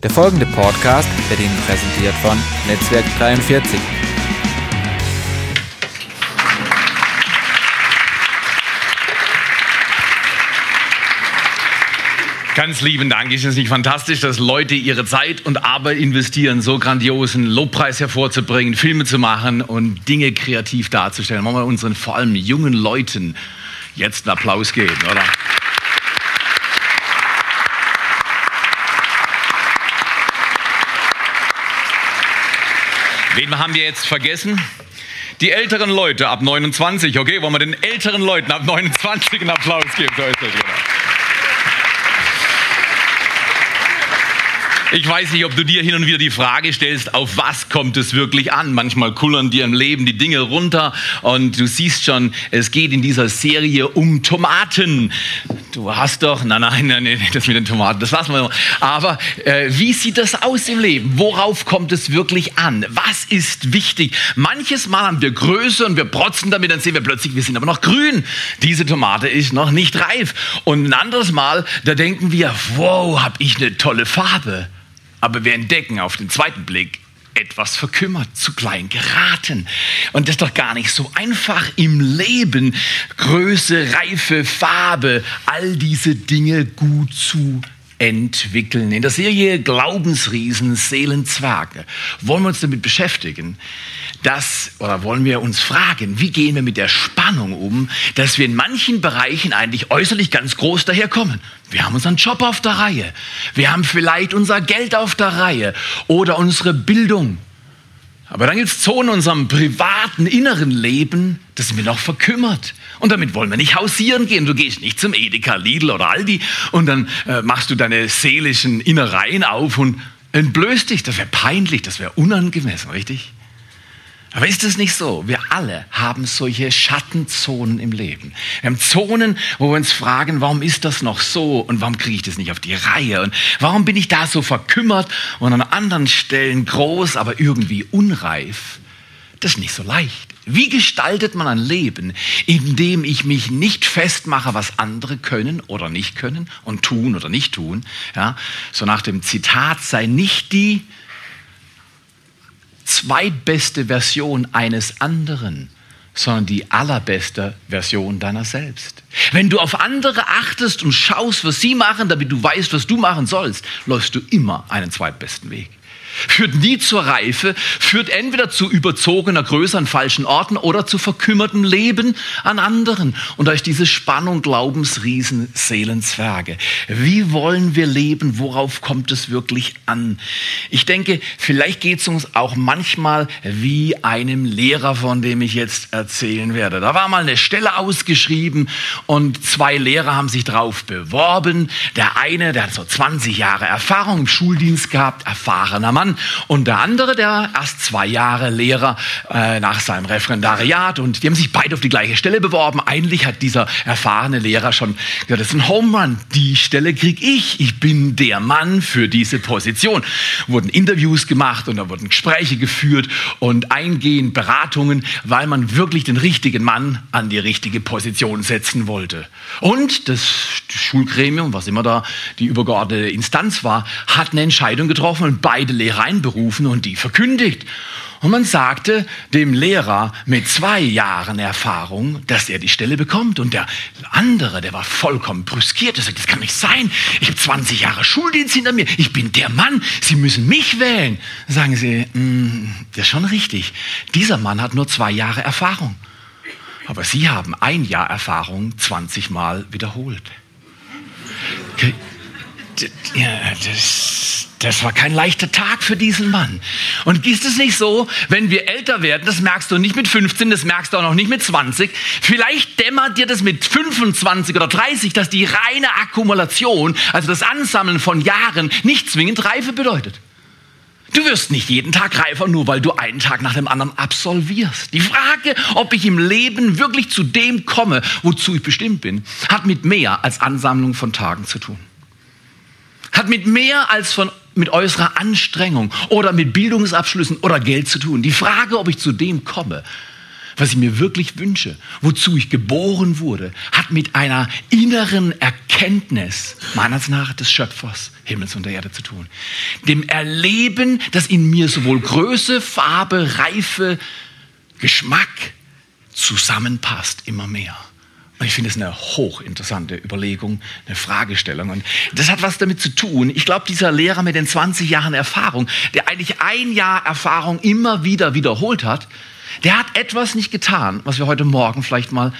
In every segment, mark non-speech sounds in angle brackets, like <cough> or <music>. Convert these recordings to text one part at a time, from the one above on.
Der folgende Podcast wird Ihnen präsentiert von Netzwerk 43. Ganz lieben Dank. Ist es nicht fantastisch, dass Leute ihre Zeit und Arbeit investieren, so grandiosen Lobpreis hervorzubringen, Filme zu machen und Dinge kreativ darzustellen? Wollen wir unseren vor allem jungen Leuten jetzt einen Applaus geben, oder? Wen haben wir jetzt vergessen? Die älteren Leute ab 29, okay? Wollen wir den älteren Leuten ab 29 einen Applaus geben? So ist das, genau. Ich weiß nicht, ob du dir hin und wieder die Frage stellst, auf was kommt es wirklich an? Manchmal kullern dir im Leben die Dinge runter und du siehst schon, es geht in dieser Serie um Tomaten. Du hast doch, nein, nein, nein, nein das mit den Tomaten, das lassen wir mal. Aber äh, wie sieht das aus im Leben? Worauf kommt es wirklich an? Was ist wichtig? Manches Mal haben wir Größe und wir protzen damit, dann sehen wir plötzlich, wir sind aber noch grün. Diese Tomate ist noch nicht reif. Und ein anderes Mal, da denken wir, wow, hab ich eine tolle Farbe. Aber wir entdecken auf den zweiten Blick, etwas verkümmert, zu klein geraten. Und das ist doch gar nicht so einfach im Leben, Größe, Reife, Farbe, all diese Dinge gut zu entwickeln. In der Serie Glaubensriesen, Seelenzwerge wollen wir uns damit beschäftigen, dass, oder wollen wir uns fragen, wie gehen wir mit der Spannung um, dass wir in manchen Bereichen eigentlich äußerlich ganz groß daherkommen. Wir haben unseren Job auf der Reihe, wir haben vielleicht unser Geld auf der Reihe oder unsere Bildung. Aber dann gibt es Zonen in unserem privaten, inneren Leben, da sind wir noch verkümmert. Und damit wollen wir nicht hausieren gehen. Du gehst nicht zum Edeka, Lidl oder Aldi und dann äh, machst du deine seelischen Innereien auf und entblößt dich. Das wäre peinlich, das wäre unangemessen, richtig? Aber ist es nicht so? Wir alle haben solche Schattenzonen im Leben. Wir haben Zonen, wo wir uns fragen, warum ist das noch so und warum kriege ich das nicht auf die Reihe und warum bin ich da so verkümmert und an anderen Stellen groß, aber irgendwie unreif. Das ist nicht so leicht. Wie gestaltet man ein Leben, in dem ich mich nicht festmache, was andere können oder nicht können und tun oder nicht tun? Ja, so nach dem Zitat sei nicht die zweitbeste Version eines anderen, sondern die allerbeste Version deiner selbst. Wenn du auf andere achtest und schaust, was sie machen, damit du weißt, was du machen sollst, läufst du immer einen zweitbesten Weg führt nie zur Reife, führt entweder zu überzogener Größe an falschen Orten oder zu verkümmertem Leben an anderen. Und da ist diese Spannung Glaubensriesen, Seelenzwerge. Wie wollen wir leben? Worauf kommt es wirklich an? Ich denke, vielleicht geht es uns auch manchmal wie einem Lehrer, von dem ich jetzt erzählen werde. Da war mal eine Stelle ausgeschrieben und zwei Lehrer haben sich darauf beworben. Der eine, der hat so 20 Jahre Erfahrung im Schuldienst gehabt, erfahrener Mann. Mann. Und der andere, der erst zwei Jahre Lehrer äh, nach seinem Referendariat. Und die haben sich beide auf die gleiche Stelle beworben. Eigentlich hat dieser erfahrene Lehrer schon gesagt, das ist ein Home Run. Die Stelle krieg ich. Ich bin der Mann für diese Position. Wurden Interviews gemacht und da wurden Gespräche geführt und eingehend Beratungen, weil man wirklich den richtigen Mann an die richtige Position setzen wollte. Und das Schulgremium, was immer da die übergeordnete Instanz war, hat eine Entscheidung getroffen und beide Lehrer reinberufen und die verkündigt. Und man sagte dem Lehrer mit zwei Jahren Erfahrung, dass er die Stelle bekommt. Und der andere, der war vollkommen brüskiert. Er sagt, das kann nicht sein. Ich habe 20 Jahre Schuldienst hinter mir. Ich bin der Mann. Sie müssen mich wählen. Sagen sie, mm, das ist schon richtig. Dieser Mann hat nur zwei Jahre Erfahrung. Aber Sie haben ein Jahr Erfahrung 20 Mal wiederholt. Ja, das das war kein leichter Tag für diesen Mann. Und ist es nicht so, wenn wir älter werden, das merkst du nicht mit 15, das merkst du auch noch nicht mit 20, vielleicht dämmert dir das mit 25 oder 30, dass die reine Akkumulation, also das Ansammeln von Jahren, nicht zwingend Reife bedeutet. Du wirst nicht jeden Tag reifer, nur weil du einen Tag nach dem anderen absolvierst. Die Frage, ob ich im Leben wirklich zu dem komme, wozu ich bestimmt bin, hat mit mehr als Ansammlung von Tagen zu tun. Hat mit mehr als von mit äußerer Anstrengung oder mit Bildungsabschlüssen oder Geld zu tun. Die Frage, ob ich zu dem komme, was ich mir wirklich wünsche, wozu ich geboren wurde, hat mit einer inneren Erkenntnis meines nach des Schöpfers Himmels und der Erde zu tun. Dem Erleben, das in mir sowohl Größe, Farbe, Reife, Geschmack zusammenpasst, immer mehr. Ich finde es eine hochinteressante Überlegung, eine Fragestellung. Und das hat was damit zu tun. Ich glaube, dieser Lehrer mit den 20 Jahren Erfahrung, der eigentlich ein Jahr Erfahrung immer wieder wiederholt hat, der hat etwas nicht getan, was wir heute Morgen vielleicht mal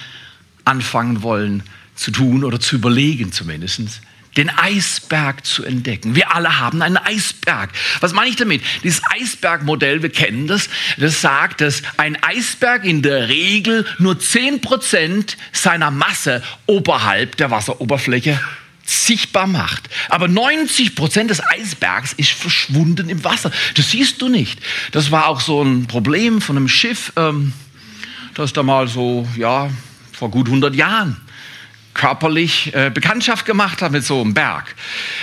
anfangen wollen zu tun oder zu überlegen zumindest den Eisberg zu entdecken. Wir alle haben einen Eisberg. Was meine ich damit? Dieses Eisbergmodell, wir kennen das, das sagt, dass ein Eisberg in der Regel nur 10% seiner Masse oberhalb der Wasseroberfläche sichtbar macht. Aber 90% des Eisbergs ist verschwunden im Wasser. Das siehst du nicht. Das war auch so ein Problem von einem Schiff, ähm, das da mal so, ja, vor gut 100 Jahren körperlich äh, Bekanntschaft gemacht hat mit so einem Berg.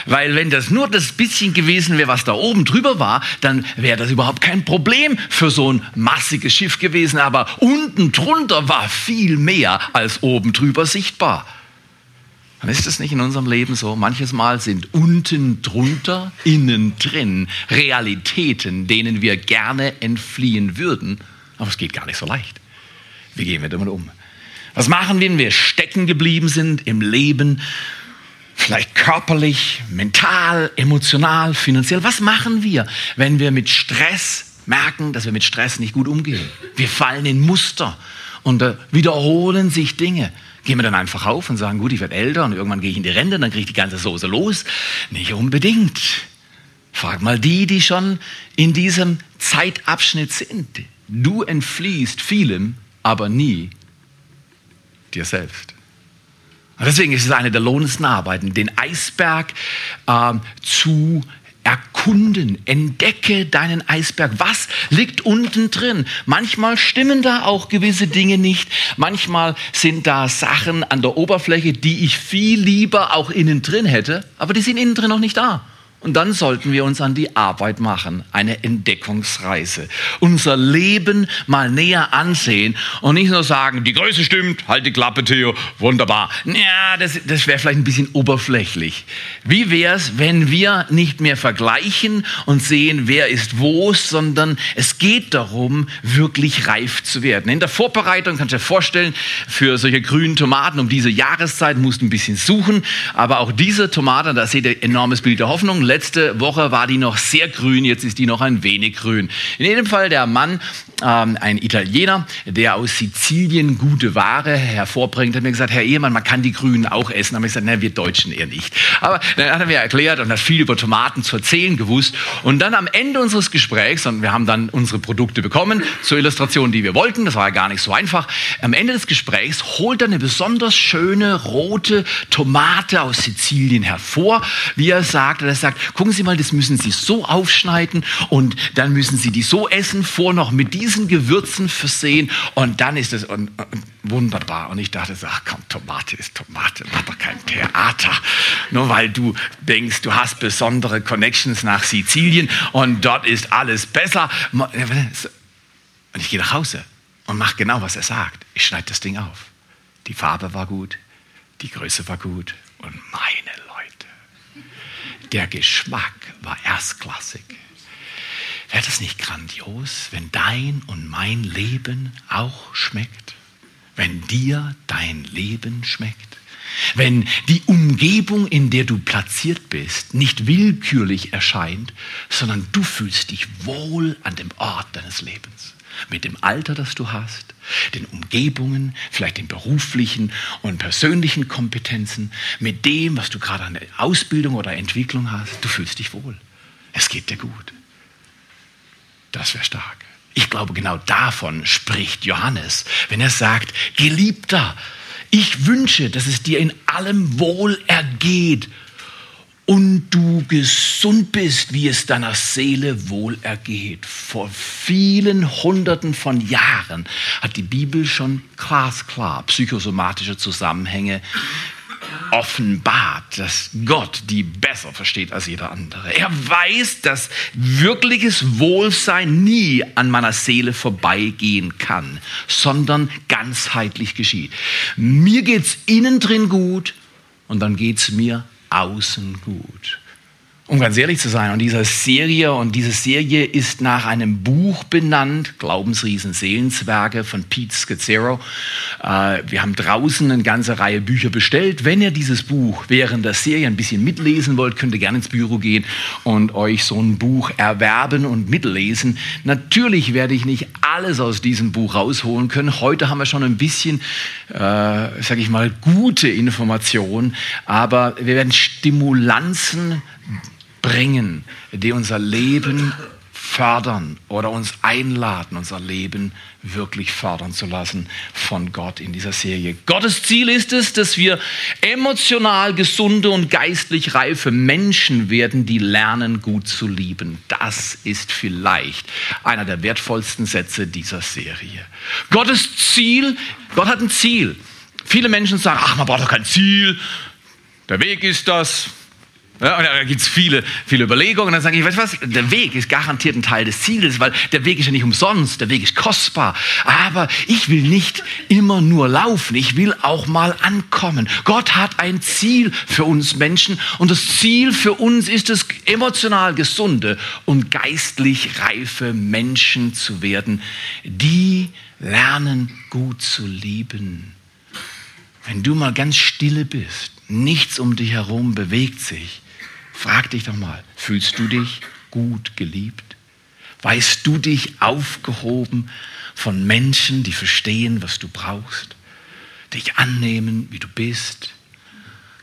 Weil wenn das nur das bisschen gewesen wäre, was da oben drüber war, dann wäre das überhaupt kein Problem für so ein massiges Schiff gewesen. Aber unten drunter war viel mehr als oben drüber sichtbar. Dann ist es nicht in unserem Leben so. Manches Mal sind unten drunter, innen drin Realitäten, denen wir gerne entfliehen würden. Aber es geht gar nicht so leicht. Wie gehen wir damit um? Was machen wir, wenn wir stecken geblieben sind im Leben? Vielleicht körperlich, mental, emotional, finanziell. Was machen wir, wenn wir mit Stress merken, dass wir mit Stress nicht gut umgehen? Wir fallen in Muster und da wiederholen sich Dinge. Gehen wir dann einfach auf und sagen, gut, ich werde älter und irgendwann gehe ich in die Rente, dann kriege ich die ganze Soße los? Nicht unbedingt. Frag mal die, die schon in diesem Zeitabschnitt sind. Du entfliehst vielem, aber nie dir selbst. Und deswegen ist es eine der lohnendsten Arbeiten, den Eisberg äh, zu erkunden. Entdecke deinen Eisberg. Was liegt unten drin? Manchmal stimmen da auch gewisse Dinge nicht. Manchmal sind da Sachen an der Oberfläche, die ich viel lieber auch innen drin hätte, aber die sind innen drin noch nicht da. Und dann sollten wir uns an die Arbeit machen, eine Entdeckungsreise. Unser Leben mal näher ansehen und nicht nur sagen, die Größe stimmt, halt die Klappe, Theo, wunderbar. Ja, das, das wäre vielleicht ein bisschen oberflächlich. Wie wäre es, wenn wir nicht mehr vergleichen und sehen, wer ist wo, sondern es geht darum, wirklich reif zu werden. In der Vorbereitung kannst du dir vorstellen, für solche grünen Tomaten um diese Jahreszeit musst du ein bisschen suchen, aber auch diese Tomaten, da seht ihr enormes Bild der Hoffnung Letzte Woche war die noch sehr grün, jetzt ist die noch ein wenig grün. In jedem Fall der Mann, ähm, ein Italiener, der aus Sizilien gute Ware hervorbringt, hat mir gesagt, Herr Ehemann, man kann die Grünen auch essen. Da habe ich gesagt, nein, wir Deutschen eher nicht. Aber dann hat er mir erklärt und hat viel über Tomaten zu erzählen gewusst. Und dann am Ende unseres Gesprächs, und wir haben dann unsere Produkte bekommen zur Illustration, die wir wollten, das war ja gar nicht so einfach, am Ende des Gesprächs holt er eine besonders schöne rote Tomate aus Sizilien hervor, wie er sagt. Er sagt, gucken Sie mal, das müssen Sie so aufschneiden und dann müssen Sie die so essen, vor noch mit diesen Gewürzen versehen und dann ist es und, und, wunderbar. Und ich dachte, ach komm, Tomate ist Tomate, mach doch kein Theater. Nur weil du denkst, du hast besondere Connections nach Sizilien und dort ist alles besser. Und ich gehe nach Hause und mache genau, was er sagt. Ich schneide das Ding auf. Die Farbe war gut, die Größe war gut und meine der Geschmack war erstklassig. Wäre das nicht grandios, wenn dein und mein Leben auch schmeckt? Wenn dir dein Leben schmeckt? Wenn die Umgebung, in der du platziert bist, nicht willkürlich erscheint, sondern du fühlst dich wohl an dem Ort deines Lebens mit dem Alter, das du hast, den Umgebungen, vielleicht den beruflichen und persönlichen Kompetenzen, mit dem, was du gerade an Ausbildung oder Entwicklung hast. Du fühlst dich wohl. Es geht dir gut. Das wäre stark. Ich glaube, genau davon spricht Johannes, wenn er sagt, Geliebter, ich wünsche, dass es dir in allem wohl ergeht und du gesund bist, wie es deiner Seele wohl ergeht. Vor vielen Hunderten von Jahren hat die Bibel schon glasklar psychosomatische Zusammenhänge offenbart, dass Gott die besser versteht als jeder andere. Er weiß, dass wirkliches Wohlsein nie an meiner Seele vorbeigehen kann, sondern ganzheitlich geschieht. Mir geht's innen drin gut und dann geht's mir außen gut um ganz ehrlich zu sein. Und diese Serie, und diese Serie ist nach einem Buch benannt, Glaubensriesen Seelenzwerge von Pete Scazzaro. Äh, wir haben draußen eine ganze Reihe Bücher bestellt. Wenn ihr dieses Buch während der Serie ein bisschen mitlesen wollt, könnt ihr gerne ins Büro gehen und euch so ein Buch erwerben und mitlesen. Natürlich werde ich nicht alles aus diesem Buch rausholen können. Heute haben wir schon ein bisschen, äh, sage ich mal, gute Informationen, aber wir werden Stimulanzen bringen, die unser Leben fördern oder uns einladen, unser Leben wirklich fördern zu lassen von Gott in dieser Serie. Gottes Ziel ist es, dass wir emotional gesunde und geistlich reife Menschen werden, die lernen, gut zu lieben. Das ist vielleicht einer der wertvollsten Sätze dieser Serie. Gottes Ziel, Gott hat ein Ziel. Viele Menschen sagen, ach, man braucht doch kein Ziel. Der Weg ist das, ja, da gibt es viele, viele Überlegungen. Dann sage ich, weißt du was, der Weg ist garantiert ein Teil des Zieles, weil der Weg ist ja nicht umsonst, der Weg ist kostbar. Aber ich will nicht immer nur laufen, ich will auch mal ankommen. Gott hat ein Ziel für uns Menschen und das Ziel für uns ist es, emotional gesunde und geistlich reife Menschen zu werden, die lernen gut zu lieben. Wenn du mal ganz stille bist, nichts um dich herum bewegt sich, Frag dich doch mal, fühlst du dich gut geliebt? Weißt du dich aufgehoben von Menschen, die verstehen, was du brauchst? Dich annehmen, wie du bist?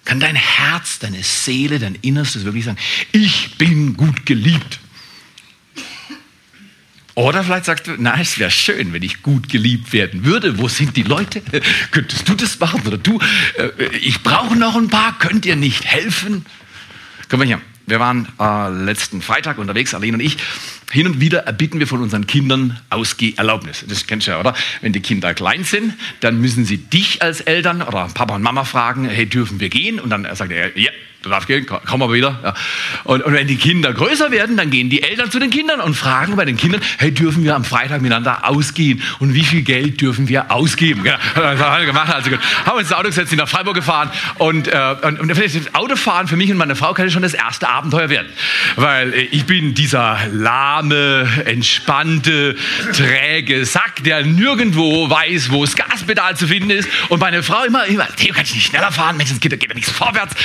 Kann dein Herz, deine Seele, dein Innerstes wirklich sagen, ich bin gut geliebt? Oder vielleicht sagst du, na, es wäre schön, wenn ich gut geliebt werden würde. Wo sind die Leute? <laughs> Könntest du das machen? Oder du, äh, ich brauche noch ein paar, könnt ihr nicht helfen? Komm mal hier. Wir waren äh, letzten Freitag unterwegs, Aline und ich. Hin und wieder erbitten wir von unseren Kindern Ausgeherlaubnis. Das kennst du ja, oder? Wenn die Kinder klein sind, dann müssen sie dich als Eltern oder Papa und Mama fragen, hey, dürfen wir gehen? Und dann sagt er, ja, du darfst gehen, komm mal wieder. Ja. Und, und, wenn die Kinder größer werden, dann gehen die Eltern zu den Kindern und fragen bei den Kindern, hey, dürfen wir am Freitag miteinander ausgehen und wie viel Geld dürfen wir ausgeben? Ja, <laughs> das haben wir gemacht. Also haben uns ins Auto gesetzt, sind nach Freiburg gefahren und, äh, und, und das Autofahren für mich und meine Frau kann schon das erste Abenteuer werden, weil äh, ich bin dieser lahme, entspannte, träge Sack, der nirgendwo weiß, wo das Gaspedal zu finden ist und meine Frau immer, immer Theo, kannst du nicht schneller fahren? Mensch, sonst geht, geht ja nichts vorwärts.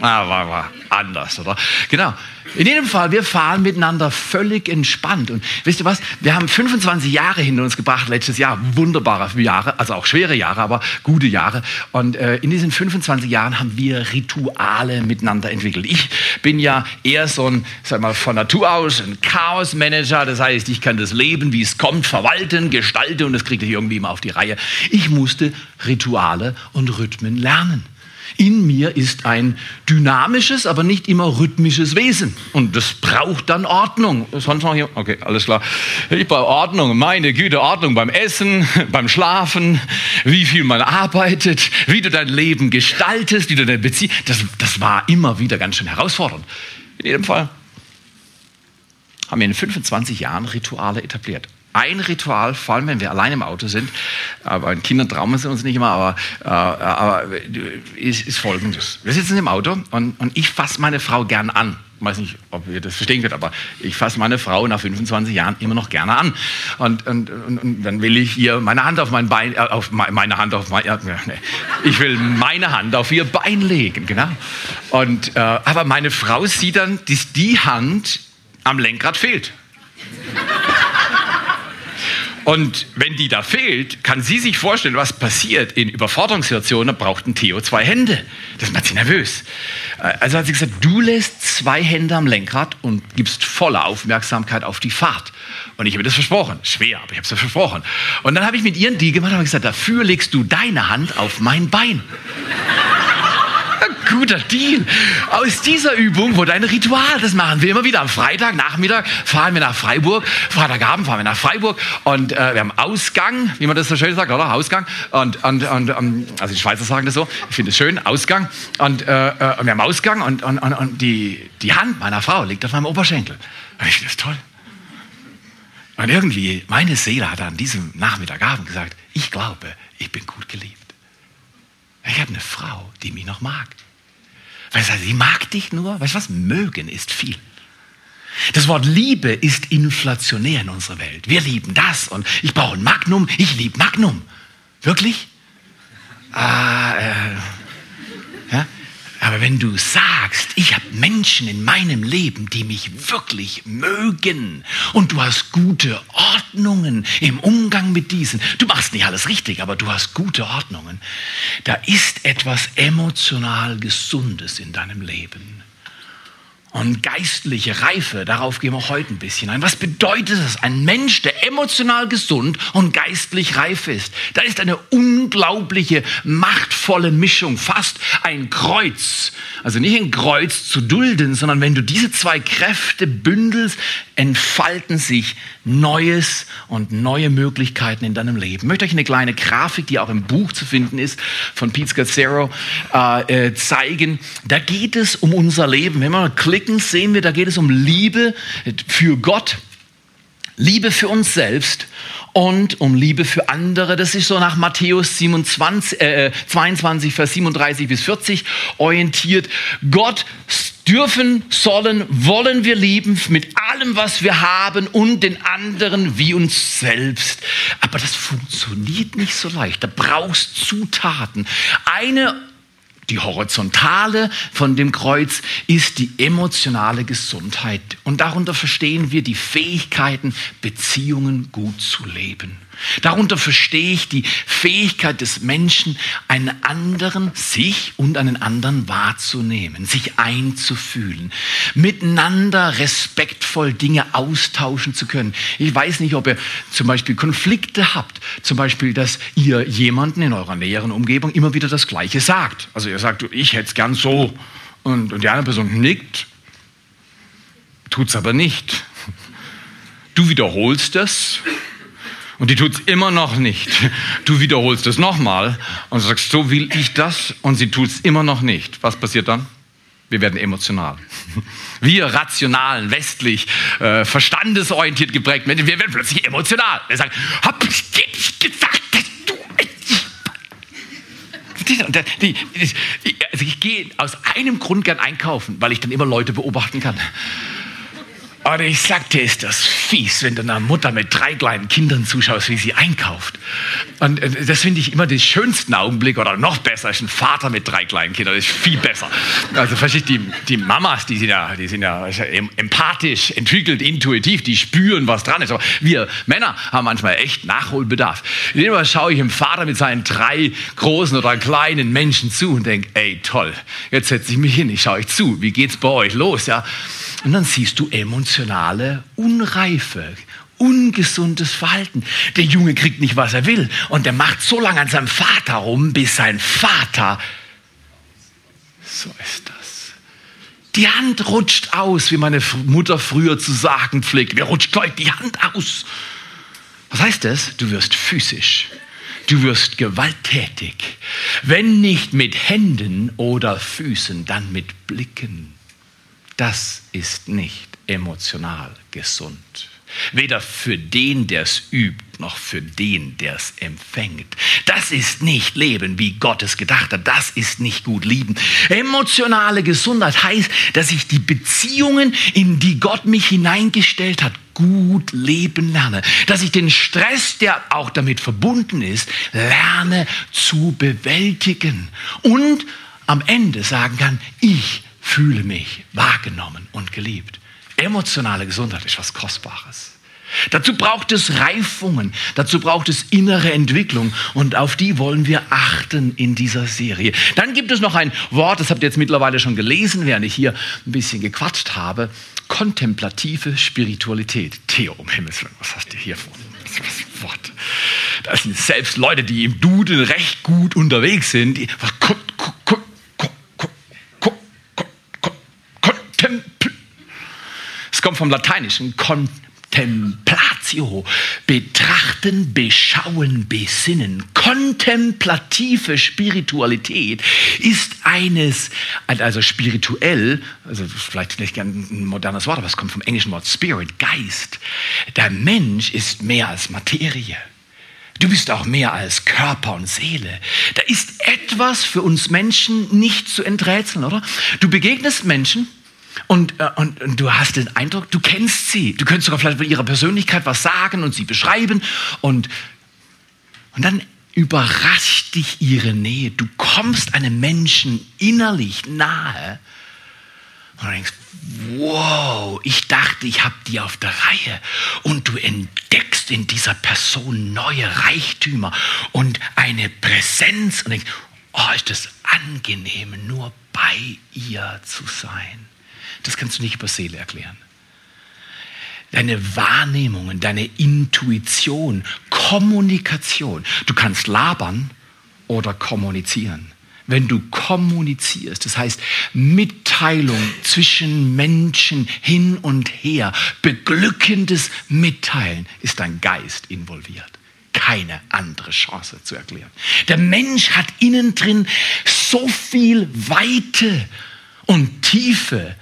Ah, war, war anders, oder? Genau. In jedem Fall, wir fahren miteinander völlig entspannt. Und wisst ihr was? Wir haben 25 Jahre hinter uns gebracht letztes Jahr. Wunderbare Jahre, also auch schwere Jahre, aber gute Jahre. Und äh, in diesen 25 Jahren haben wir Rituale miteinander entwickelt. Ich bin ja eher so ein, sag mal, von Natur aus ein Chaosmanager. Das heißt, ich kann das Leben, wie es kommt, verwalten, gestalten und das kriege ich irgendwie immer auf die Reihe. Ich musste Rituale und Rhythmen lernen. In mir ist ein dynamisches, aber nicht immer rhythmisches Wesen. Und das braucht dann Ordnung. Sonst noch hier? Okay, alles klar. Ich brauche Ordnung. Meine Güte, Ordnung beim Essen, <laughs> beim Schlafen, wie viel man arbeitet, wie du dein Leben gestaltest, wie du deine Beziehung. Das, das war immer wieder ganz schön herausfordernd. In jedem Fall haben wir in 25 Jahren Rituale etabliert ein Ritual, vor allem wenn wir allein im Auto sind, aber in Kindern trauen sie uns nicht immer, aber, äh, aber ist, ist folgendes. Wir sitzen im Auto und, und ich fasse meine Frau gern an. Ich weiß nicht, ob ihr das verstehen könnt, aber ich fasse meine Frau nach 25 Jahren immer noch gerne an. Und, und, und, und dann will ich ihr meine Hand auf mein Bein, äh, auf meine Hand auf mein, ja, nee. ich will meine Hand auf ihr Bein legen, genau. Und, äh, aber meine Frau sieht dann, dass die Hand am Lenkrad fehlt. Und wenn die da fehlt, kann sie sich vorstellen, was passiert in Überforderungssituationen, braucht ein Theo zwei Hände. Das macht sie nervös. Äh, also hat sie gesagt, du lässt zwei Hände am Lenkrad und gibst volle Aufmerksamkeit auf die Fahrt. Und ich habe das versprochen. Schwer, aber ich habe es versprochen. Und dann habe ich mit ihr einen Deal gemacht und gesagt, dafür legst du deine Hand auf mein Bein. Guter Deal. Aus dieser Übung wurde ein Ritual. Das machen wir immer wieder. Am Freitagnachmittag fahren wir nach Freiburg. Freitagabend fahren wir nach Freiburg und äh, wir haben Ausgang, wie man das so schön sagt, oder? Ausgang. Und, und, und um, also die Schweizer sagen das so. Ich finde es schön, Ausgang. Und, äh, äh, wir haben Ausgang und, und, und, und die, die Hand meiner Frau liegt auf meinem Oberschenkel. Und ich finde das toll. Und irgendwie, meine Seele hat an diesem Nachmittagabend gesagt, ich glaube, ich bin gut geliebt. Ich habe eine Frau, die mich noch mag. Weißt du, sie mag dich nur. Weißt du was? Mögen ist viel. Das Wort Liebe ist inflationär in unserer Welt. Wir lieben das und ich brauche ein Magnum. Ich liebe Magnum. Wirklich? Ah, äh? Aber wenn du sagst, ich habe Menschen in meinem Leben, die mich wirklich mögen und du hast gute Ordnungen im Umgang mit diesen, du machst nicht alles richtig, aber du hast gute Ordnungen, da ist etwas emotional Gesundes in deinem Leben und geistliche Reife, darauf gehen wir heute ein bisschen ein. Was bedeutet das? Ein Mensch, der emotional gesund und geistlich reif ist. Da ist eine unglaubliche, machtvolle Mischung, fast ein Kreuz. Also nicht ein Kreuz zu dulden, sondern wenn du diese zwei Kräfte bündelst, entfalten sich Neues und neue Möglichkeiten in deinem Leben. Ich möchte euch eine kleine Grafik, die auch im Buch zu finden ist, von Pete Scazzaro, äh, äh, zeigen. Da geht es um unser Leben. Wenn wir klicken, sehen wir, da geht es um Liebe für Gott, Liebe für uns selbst und um Liebe für andere. Das ist so nach Matthäus 27, äh, 22, Vers 37 bis 40 orientiert. Gott dürfen, sollen, wollen wir lieben mit allem, was wir haben und den anderen wie uns selbst. Aber das funktioniert nicht so leicht. Da brauchst Zutaten. Eine die horizontale von dem Kreuz ist die emotionale Gesundheit. Und darunter verstehen wir die Fähigkeiten, Beziehungen gut zu leben. Darunter verstehe ich die Fähigkeit des Menschen, einen anderen, sich und einen anderen wahrzunehmen, sich einzufühlen, miteinander respektvoll Dinge austauschen zu können. Ich weiß nicht, ob ihr zum Beispiel Konflikte habt, zum Beispiel, dass ihr jemanden in eurer näheren Umgebung immer wieder das Gleiche sagt. Also ihr sagt, ich hätte es gern so und, und die andere Person nickt, tut es aber nicht. Du wiederholst das und die tut es immer noch nicht. Du wiederholst es nochmal und sagst, so will ich das und sie tut es immer noch nicht. Was passiert dann? Wir werden emotional. Wir rationalen, westlich, äh, verstandesorientiert geprägt Menschen, wir werden plötzlich emotional. Wir sagen, hab ich gesagt, dass du... Also ich gehe aus einem Grund gern einkaufen, weil ich dann immer Leute beobachten kann. Aber ich sag dir, ist das fies, wenn du einer Mutter mit drei kleinen Kindern zuschaust, wie sie einkauft. Und äh, das finde ich immer den schönsten Augenblick oder noch besser ist ein Vater mit drei kleinen Kindern. Das ist viel besser. Also versteht die, die Mamas, die sind ja, die sind ja empathisch, entwickelt, intuitiv, die spüren, was dran ist. Aber wir Männer haben manchmal echt Nachholbedarf. Immer schaue ich dem Vater mit seinen drei großen oder kleinen Menschen zu und denke, ey toll, jetzt setze ich mich hin, ich schaue euch zu. Wie geht's bei euch los? Ja, und dann siehst du emotionale Unreife, ungesundes Verhalten. Der Junge kriegt nicht, was er will. Und der macht so lange an seinem Vater rum, bis sein Vater. So ist das. Die Hand rutscht aus, wie meine Mutter früher zu sagen pflegt. Wer rutscht heute die Hand aus? Was heißt das? Du wirst physisch. Du wirst gewalttätig. Wenn nicht mit Händen oder Füßen, dann mit Blicken. Das ist nicht emotional gesund. Weder für den, der es übt, noch für den, der es empfängt. Das ist nicht Leben, wie Gott es gedacht hat. Das ist nicht gut lieben. Emotionale Gesundheit heißt, dass ich die Beziehungen, in die Gott mich hineingestellt hat, gut leben lerne. Dass ich den Stress, der auch damit verbunden ist, lerne zu bewältigen. Und am Ende sagen kann, ich fühle mich wahrgenommen und geliebt. Emotionale Gesundheit ist was Kostbares. Dazu braucht es Reifungen, dazu braucht es innere Entwicklung und auf die wollen wir achten in dieser Serie. Dann gibt es noch ein Wort, das habt ihr jetzt mittlerweile schon gelesen, während ich hier ein bisschen gequatscht habe. Kontemplative Spiritualität. Theo, um Himmels Willen, was hast du hier vor? Das Wort. Das sind selbst Leute, die im Duden recht gut unterwegs sind. Was, Kontempl es kommt vom Lateinischen Contemplatio, betrachten, beschauen, besinnen. Kontemplative Spiritualität ist eines, also spirituell, also vielleicht nicht ein modernes Wort, aber es kommt vom englischen Wort Spirit, Geist. Der Mensch ist mehr als Materie. Du bist auch mehr als Körper und Seele. Da ist etwas für uns Menschen nicht zu enträtseln, oder? Du begegnest Menschen und, äh, und, und, du hast den Eindruck, du kennst sie. Du könntest sogar vielleicht von ihrer Persönlichkeit was sagen und sie beschreiben. Und, und dann überrascht dich ihre Nähe. Du kommst einem Menschen innerlich nahe und denkst, wow, ich dachte, ich habe die auf der Reihe. Und du entdeckst in dieser Person neue Reichtümer und eine Präsenz und denkst, oh, ist das angenehm, nur bei ihr zu sein. Das kannst du nicht über Seele erklären. Deine Wahrnehmungen, deine Intuition, Kommunikation. Du kannst labern oder kommunizieren wenn du kommunizierst, das heißt Mitteilung zwischen Menschen hin und her, beglückendes Mitteilen, ist dein Geist involviert. Keine andere Chance zu erklären. Der Mensch hat innen drin so viel Weite und Tiefe,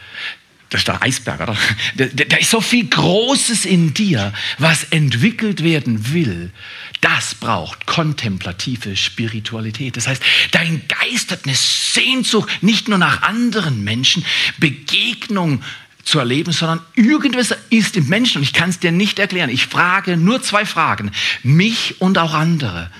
das ist der Eisberg, oder? Da, da, ist so viel Großes in dir, was entwickelt werden will. Das braucht kontemplative Spiritualität. Das heißt, dein Geist hat eine Sehnsucht nicht nur nach anderen Menschen, Begegnung zu erleben, sondern irgendwas ist im Menschen und ich kann es dir nicht erklären. Ich frage nur zwei Fragen, mich und auch andere.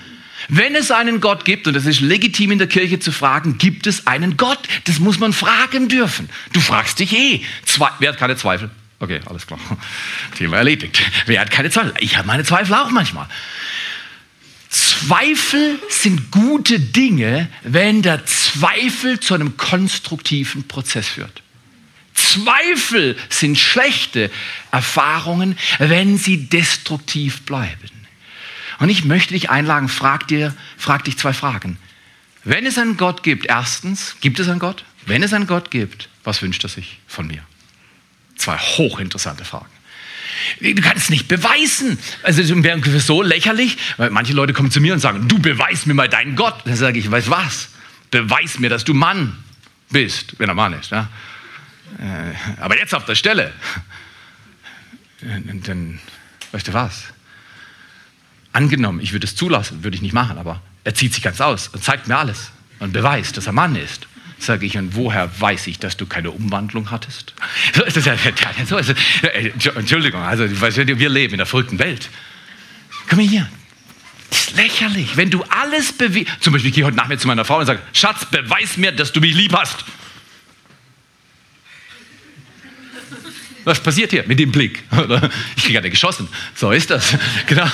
Wenn es einen Gott gibt, und es ist legitim in der Kirche zu fragen, gibt es einen Gott? Das muss man fragen dürfen. Du fragst dich eh. Zwei, wer hat keine Zweifel? Okay, alles klar. <laughs> Thema erledigt. Wer hat keine Zweifel? Ich habe meine Zweifel auch manchmal. Zweifel sind gute Dinge, wenn der Zweifel zu einem konstruktiven Prozess führt. Zweifel sind schlechte Erfahrungen, wenn sie destruktiv bleiben. Und ich möchte dich einladen, frag, dir, frag dich zwei Fragen. Wenn es einen Gott gibt, erstens, gibt es einen Gott? Wenn es einen Gott gibt, was wünscht er sich von mir? Zwei hochinteressante Fragen. Du kannst es nicht beweisen. Also es wäre so lächerlich, weil manche Leute kommen zu mir und sagen, du beweis mir mal deinen Gott. Dann sage ich, weißt was? Beweis mir, dass du Mann bist, wenn er Mann ist. Ja? Äh, aber jetzt auf der Stelle. Äh, dann, weißt du was? Angenommen, ich würde es zulassen, würde ich nicht machen, aber er zieht sich ganz aus und zeigt mir alles und beweist, dass er Mann ist. Sage ich, und woher weiß ich, dass du keine Umwandlung hattest? So ist das ja, <laughs> so ist das. Entschuldigung, also wir leben in der verrückten Welt. Komm hier. Das ist lächerlich. Wenn du alles beweist, zum Beispiel, ich gehe heute Nachmittag zu meiner Frau und sage, Schatz, beweis mir, dass du mich lieb hast. Was passiert hier mit dem Blick? Ich kriege eine geschossen. So ist das. <laughs> Genau.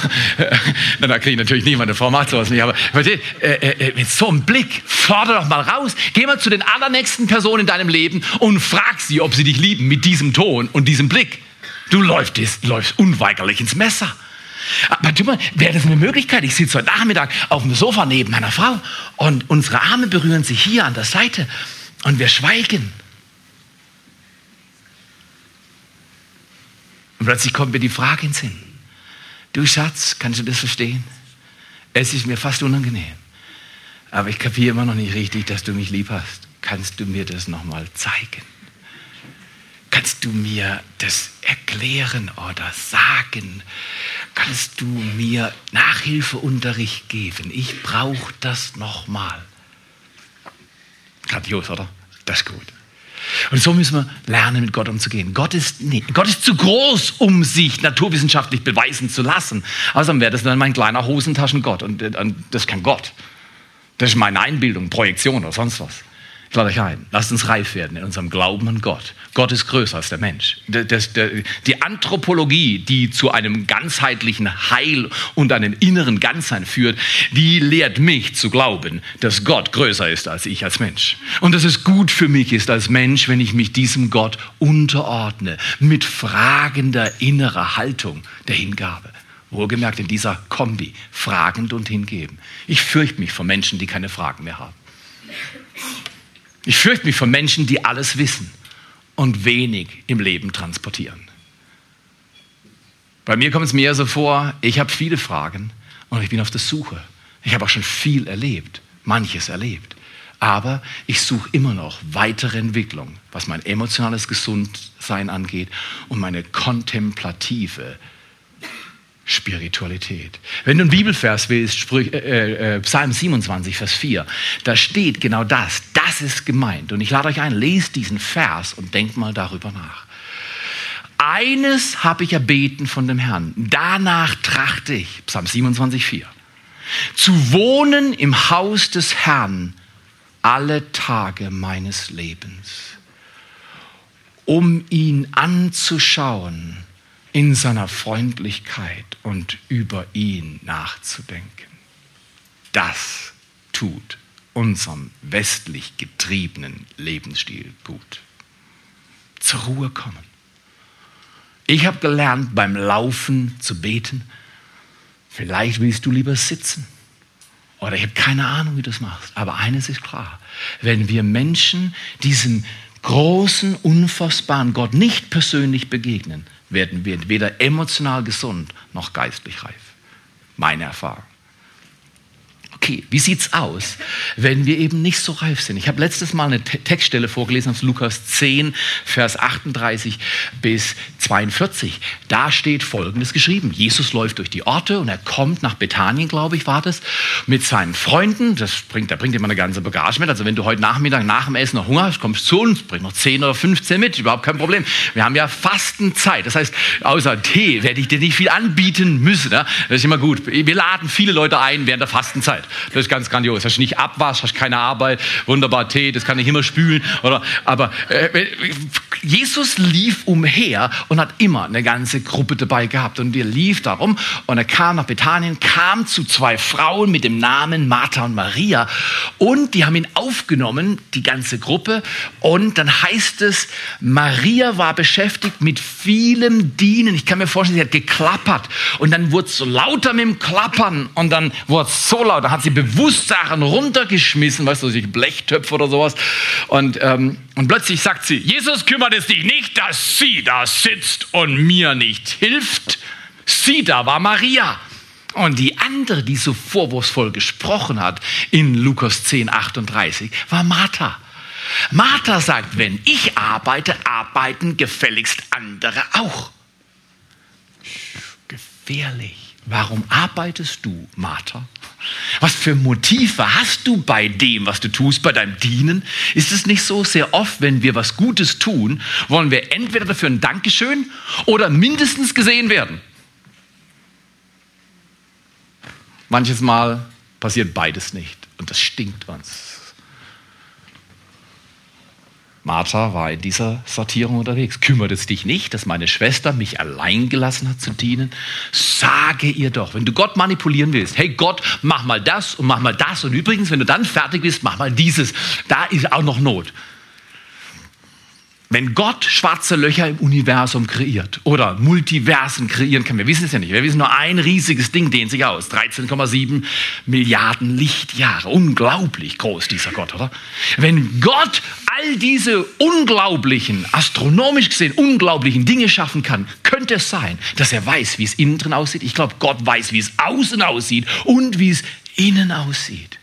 Dann kriege ich natürlich nicht, meine Frau macht sowas nicht. Aber äh, äh, mit so einem Blick, fordere doch mal raus. Geh mal zu den allernächsten Personen in deinem Leben und frag sie, ob sie dich lieben mit diesem Ton und diesem Blick. Du läufst, läufst unweigerlich ins Messer. Aber tu mal, wäre das eine Möglichkeit? Ich sitze heute Nachmittag auf dem Sofa neben meiner Frau und unsere Arme berühren sich hier an der Seite und wir schweigen. Und plötzlich kommt mir die Frage ins Sinn. Du Schatz, kannst du das verstehen? Es ist mir fast unangenehm. Aber ich kapiere immer noch nicht richtig, dass du mich lieb hast. Kannst du mir das nochmal zeigen? Kannst du mir das erklären oder sagen? Kannst du mir Nachhilfeunterricht geben? Ich brauche das nochmal. Grandios, oder? Das ist gut. Und so müssen wir lernen, mit Gott umzugehen. Gott ist, nee, Gott ist zu groß, um sich naturwissenschaftlich beweisen zu lassen. Außerdem wäre das dann mein kleiner Hosentaschengott. Und, und das ist kein Gott. Das ist meine Einbildung, Projektion oder sonst was. Lade euch ein, lasst uns reif werden in unserem Glauben an Gott. Gott ist größer als der Mensch. Die Anthropologie, die zu einem ganzheitlichen Heil und einem inneren Ganzsein führt, die lehrt mich zu glauben, dass Gott größer ist als ich als Mensch. Und dass es gut für mich ist als Mensch, wenn ich mich diesem Gott unterordne, mit fragender innerer Haltung der Hingabe. Wohlgemerkt in dieser Kombi, fragend und hingeben. Ich fürchte mich vor Menschen, die keine Fragen mehr haben. Ich fürchte mich vor Menschen, die alles wissen und wenig im Leben transportieren. Bei mir kommt es mir so vor, ich habe viele Fragen und ich bin auf der Suche. Ich habe auch schon viel erlebt, manches erlebt. Aber ich suche immer noch weitere Entwicklung, was mein emotionales Gesundsein angeht und meine kontemplative Spiritualität. Wenn du einen Bibelvers willst, Sprüch, äh, äh, Psalm 27, Vers 4, da steht genau das. Das ist gemeint. Und ich lade euch ein, lest diesen Vers und denkt mal darüber nach. Eines habe ich erbeten von dem Herrn. Danach trachte ich, Psalm 27, 4, zu wohnen im Haus des Herrn alle Tage meines Lebens, um ihn anzuschauen in seiner Freundlichkeit und über ihn nachzudenken. Das tut unserem westlich getriebenen Lebensstil gut. Zur Ruhe kommen. Ich habe gelernt, beim Laufen zu beten. Vielleicht willst du lieber sitzen. Oder ich habe keine Ahnung, wie du das machst. Aber eines ist klar. Wenn wir Menschen diesem großen, unfassbaren Gott nicht persönlich begegnen, werden wir weder emotional gesund noch geistlich reif. Meine Erfahrung. Okay, wie sieht's aus, wenn wir eben nicht so reif sind? Ich habe letztes Mal eine Textstelle vorgelesen aus Lukas 10, Vers 38 bis 42. Da steht Folgendes geschrieben. Jesus läuft durch die Orte und er kommt nach Bethanien, glaube ich, war das, mit seinen Freunden. Das bringt, der bringt immer eine ganze Bagage mit. Also wenn du heute Nachmittag nach dem Essen noch Hunger hast, kommst du zu uns, bring noch 10 oder 15 mit, überhaupt kein Problem. Wir haben ja Fastenzeit. Das heißt, außer Tee werde ich dir nicht viel anbieten müssen. Das ist immer gut. Wir laden viele Leute ein während der Fastenzeit. Das ist ganz grandios. Hast du nicht Abwasch, hast keine Arbeit, wunderbar Tee, das kann ich immer spülen. Oder, aber äh, Jesus lief umher und hat immer eine ganze Gruppe dabei gehabt. Und er lief darum und er kam nach Bethanien, kam zu zwei Frauen mit dem Namen Martha und Maria. Und die haben ihn aufgenommen, die ganze Gruppe. Und dann heißt es, Maria war beschäftigt mit vielem Dienen. Ich kann mir vorstellen, sie hat geklappert. Und dann wurde es so lauter mit dem Klappern. Und dann wurde es so laut. Hat sie bewusst Sachen runtergeschmissen, weißt du, solche Blechtöpfe oder sowas. Und, ähm, und plötzlich sagt sie, Jesus kümmert es dich nicht, dass sie da sitzt und mir nicht hilft. Sie da war Maria. Und die andere, die so vorwurfsvoll gesprochen hat in Lukas 10, 38, war Martha. Martha sagt, wenn ich arbeite, arbeiten gefälligst andere auch. Gefährlich. Warum arbeitest du, Martha? Was für Motive hast du bei dem, was du tust, bei deinem Dienen? Ist es nicht so sehr oft, wenn wir was Gutes tun, wollen wir entweder dafür ein Dankeschön oder mindestens gesehen werden? Manches Mal passiert beides nicht und das stinkt uns. Martha war in dieser Sortierung unterwegs. Kümmert es dich nicht, dass meine Schwester mich allein gelassen hat zu dienen? Sage ihr doch, wenn du Gott manipulieren willst, hey Gott, mach mal das und mach mal das und übrigens, wenn du dann fertig bist, mach mal dieses. Da ist auch noch Not. Wenn Gott schwarze Löcher im Universum kreiert oder Multiversen kreieren kann, wir wissen es ja nicht, wir wissen nur ein riesiges Ding dehnt sich aus, 13,7 Milliarden Lichtjahre, unglaublich groß dieser Gott, oder? Wenn Gott all diese unglaublichen, astronomisch gesehen unglaublichen Dinge schaffen kann, könnte es sein, dass er weiß, wie es innen drin aussieht. Ich glaube, Gott weiß, wie es außen aussieht und wie es innen aussieht.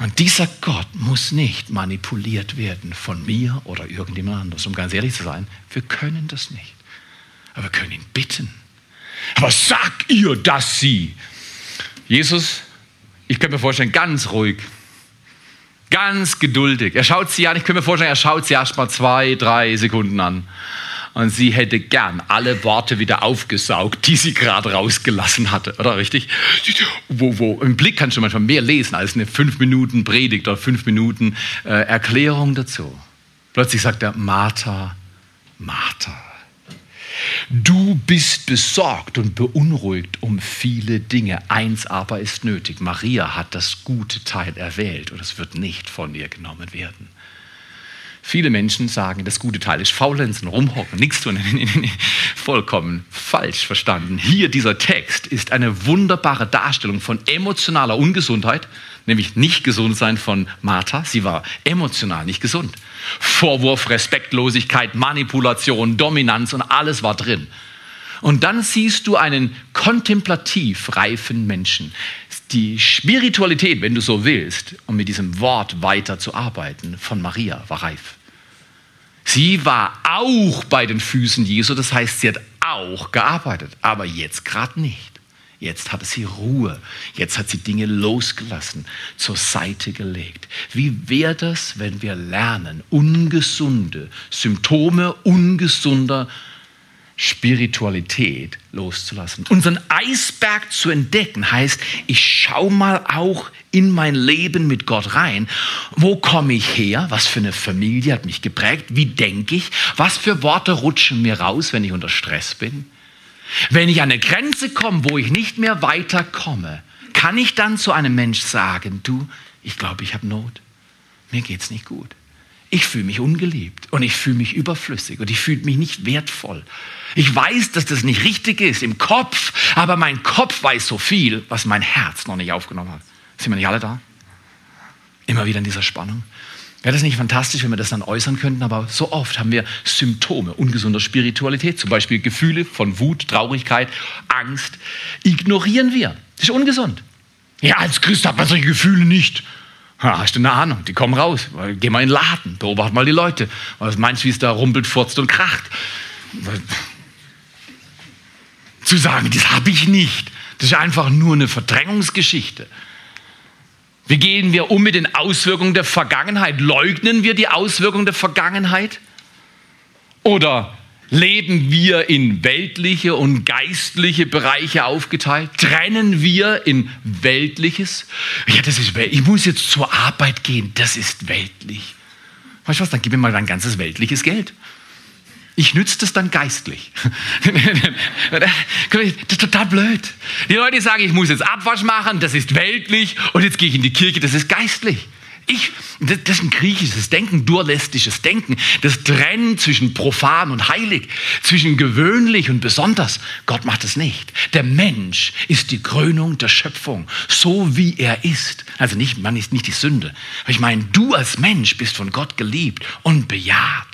Und dieser Gott muss nicht manipuliert werden von mir oder irgendjemand anderes. Um ganz ehrlich zu sein, wir können das nicht. Aber wir können ihn bitten. Aber sag ihr, dass sie. Jesus, ich könnte mir vorstellen, ganz ruhig, ganz geduldig. Er schaut sie an, ich könnte mir vorstellen, er schaut sie erst mal zwei, drei Sekunden an und sie hätte gern alle Worte wieder aufgesaugt, die sie gerade rausgelassen hatte, oder richtig? Wo, wo, Im Blick kannst du manchmal mehr lesen als eine fünf Minuten Predigt oder fünf Minuten äh, Erklärung dazu. Plötzlich sagt er, Martha, Martha, du bist besorgt und beunruhigt um viele Dinge. Eins aber ist nötig. Maria hat das gute Teil erwählt und es wird nicht von ihr genommen werden. Viele Menschen sagen, das gute Teil ist faulenzen, rumhocken, nichts tun. <laughs> Vollkommen falsch verstanden. Hier dieser Text ist eine wunderbare Darstellung von emotionaler Ungesundheit, nämlich nicht gesund sein von Martha. Sie war emotional nicht gesund. Vorwurf, Respektlosigkeit, Manipulation, Dominanz und alles war drin. Und dann siehst du einen kontemplativ reifen Menschen. Die Spiritualität, wenn du so willst, um mit diesem Wort weiter zu arbeiten, von Maria war reif. Sie war auch bei den Füßen Jesu, das heißt, sie hat auch gearbeitet, aber jetzt gerade nicht. Jetzt hatte sie Ruhe. Jetzt hat sie Dinge losgelassen, zur Seite gelegt. Wie wäre das, wenn wir lernen, ungesunde Symptome ungesunder Spiritualität loszulassen. Unseren Eisberg zu entdecken heißt, ich schaue mal auch in mein Leben mit Gott rein. Wo komme ich her? Was für eine Familie hat mich geprägt? Wie denke ich? Was für Worte rutschen mir raus, wenn ich unter Stress bin? Wenn ich an eine Grenze komme, wo ich nicht mehr weiterkomme, kann ich dann zu einem Mensch sagen, du, ich glaube, ich habe Not. Mir geht es nicht gut. Ich fühle mich ungeliebt und ich fühle mich überflüssig und ich fühle mich nicht wertvoll. Ich weiß, dass das nicht richtig ist im Kopf, aber mein Kopf weiß so viel, was mein Herz noch nicht aufgenommen hat. Sind wir nicht alle da? Immer wieder in dieser Spannung. Wäre das nicht fantastisch, wenn wir das dann äußern könnten? Aber so oft haben wir Symptome ungesunder Spiritualität, zum Beispiel Gefühle von Wut, Traurigkeit, Angst. Ignorieren wir. Das ist ungesund. Ja, als Christ hat man solche Gefühle nicht. Ja, hast du eine Ahnung? Die kommen raus. Geh mal in den Laden, beobachte mal die Leute. Was meinst du, wie es da rumpelt, furzt und kracht? Zu sagen, das habe ich nicht, das ist einfach nur eine Verdrängungsgeschichte. Wie gehen wir um mit den Auswirkungen der Vergangenheit? Leugnen wir die Auswirkungen der Vergangenheit? Oder Leben wir in weltliche und geistliche Bereiche aufgeteilt? Trennen wir in weltliches? Ja, das ist Ich muss jetzt zur Arbeit gehen. Das ist weltlich. Weißt du was? Dann gib mir mal dein ganzes weltliches Geld. Ich nütze das dann geistlich. <laughs> das ist total blöd. Die Leute sagen, ich muss jetzt Abwasch machen, das ist weltlich und jetzt gehe ich in die Kirche, das ist geistlich. Ich, das ist ein griechisches Denken, dualistisches Denken. Das Trennen zwischen profan und heilig, zwischen gewöhnlich und besonders. Gott macht es nicht. Der Mensch ist die Krönung der Schöpfung, so wie er ist. Also nicht, man ist nicht die Sünde. Ich meine, du als Mensch bist von Gott geliebt und bejaht.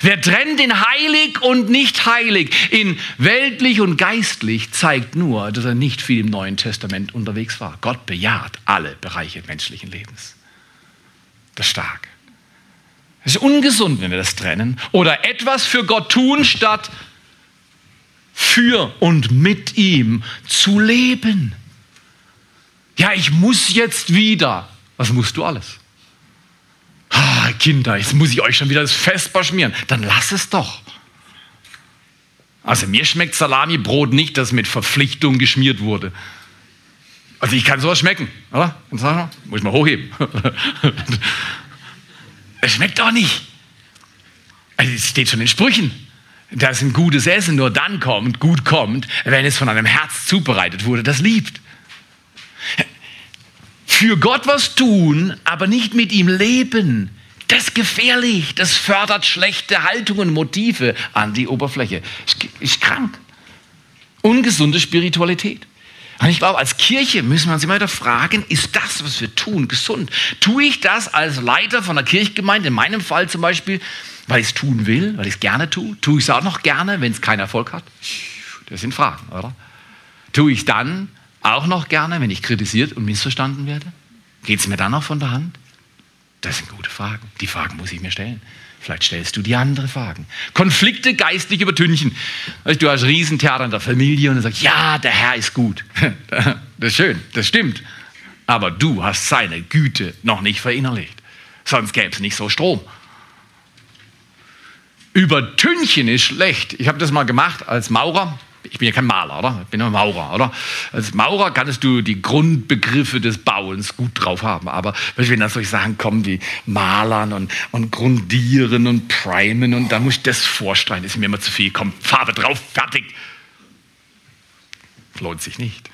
Wer trennt in heilig und nicht heilig, in weltlich und geistlich, zeigt nur, dass er nicht viel im Neuen Testament unterwegs war. Gott bejaht alle Bereiche menschlichen Lebens. Das ist stark. Es ist ungesund, wenn wir das trennen. Oder etwas für Gott tun, statt für und mit ihm zu leben. Ja, ich muss jetzt wieder. Was musst du alles? Ah, Kinder, jetzt muss ich euch schon wieder das Vesper schmieren. Dann lass es doch. Also mir schmeckt Salamibrot nicht, das mit Verpflichtung geschmiert wurde. Also ich kann sowas schmecken, oder? Muss ich mal hochheben. <laughs> es schmeckt doch nicht. Also es steht schon in Sprüchen, dass ein gutes Essen nur dann kommt, gut kommt, wenn es von einem Herz zubereitet wurde, das liebt für Gott was tun, aber nicht mit ihm leben, das ist gefährlich. Das fördert schlechte Haltungen, Motive an die Oberfläche. Ist krank. Ungesunde Spiritualität. Und ich glaube, als Kirche müssen wir uns immer wieder fragen, ist das, was wir tun, gesund? Tue ich das als Leiter von einer Kirchgemeinde, in meinem Fall zum Beispiel, weil ich es tun will, weil ich es gerne tue? Tue ich es auch noch gerne, wenn es keinen Erfolg hat? Das sind Fragen, oder? Tue ich dann, auch noch gerne, wenn ich kritisiert und missverstanden werde? Geht es mir dann noch von der Hand? Das sind gute Fragen. Die Fragen muss ich mir stellen. Vielleicht stellst du die andere Fragen. Konflikte geistlich übertünchen. Du hast Riesentheater in der Familie und du sagst, ja, der Herr ist gut. <laughs> Das ist schön, das stimmt. Aber du hast seine Güte noch nicht verinnerlicht. Sonst gäbe es nicht so Strom. Übertünchen ist schlecht. Ich habe das mal gemacht als Maurer ich bin ja kein Maler, oder? Ich bin ein Maurer, oder? Als Maurer kannst du die Grundbegriffe des Bauens gut drauf haben. Aber wenn dann solche Sachen kommen wie Malern und, und Grundieren und Primen und dann muss ich das vorstellen, das ist mir immer zu viel. Komm, Farbe drauf, fertig. Lohnt sich nicht.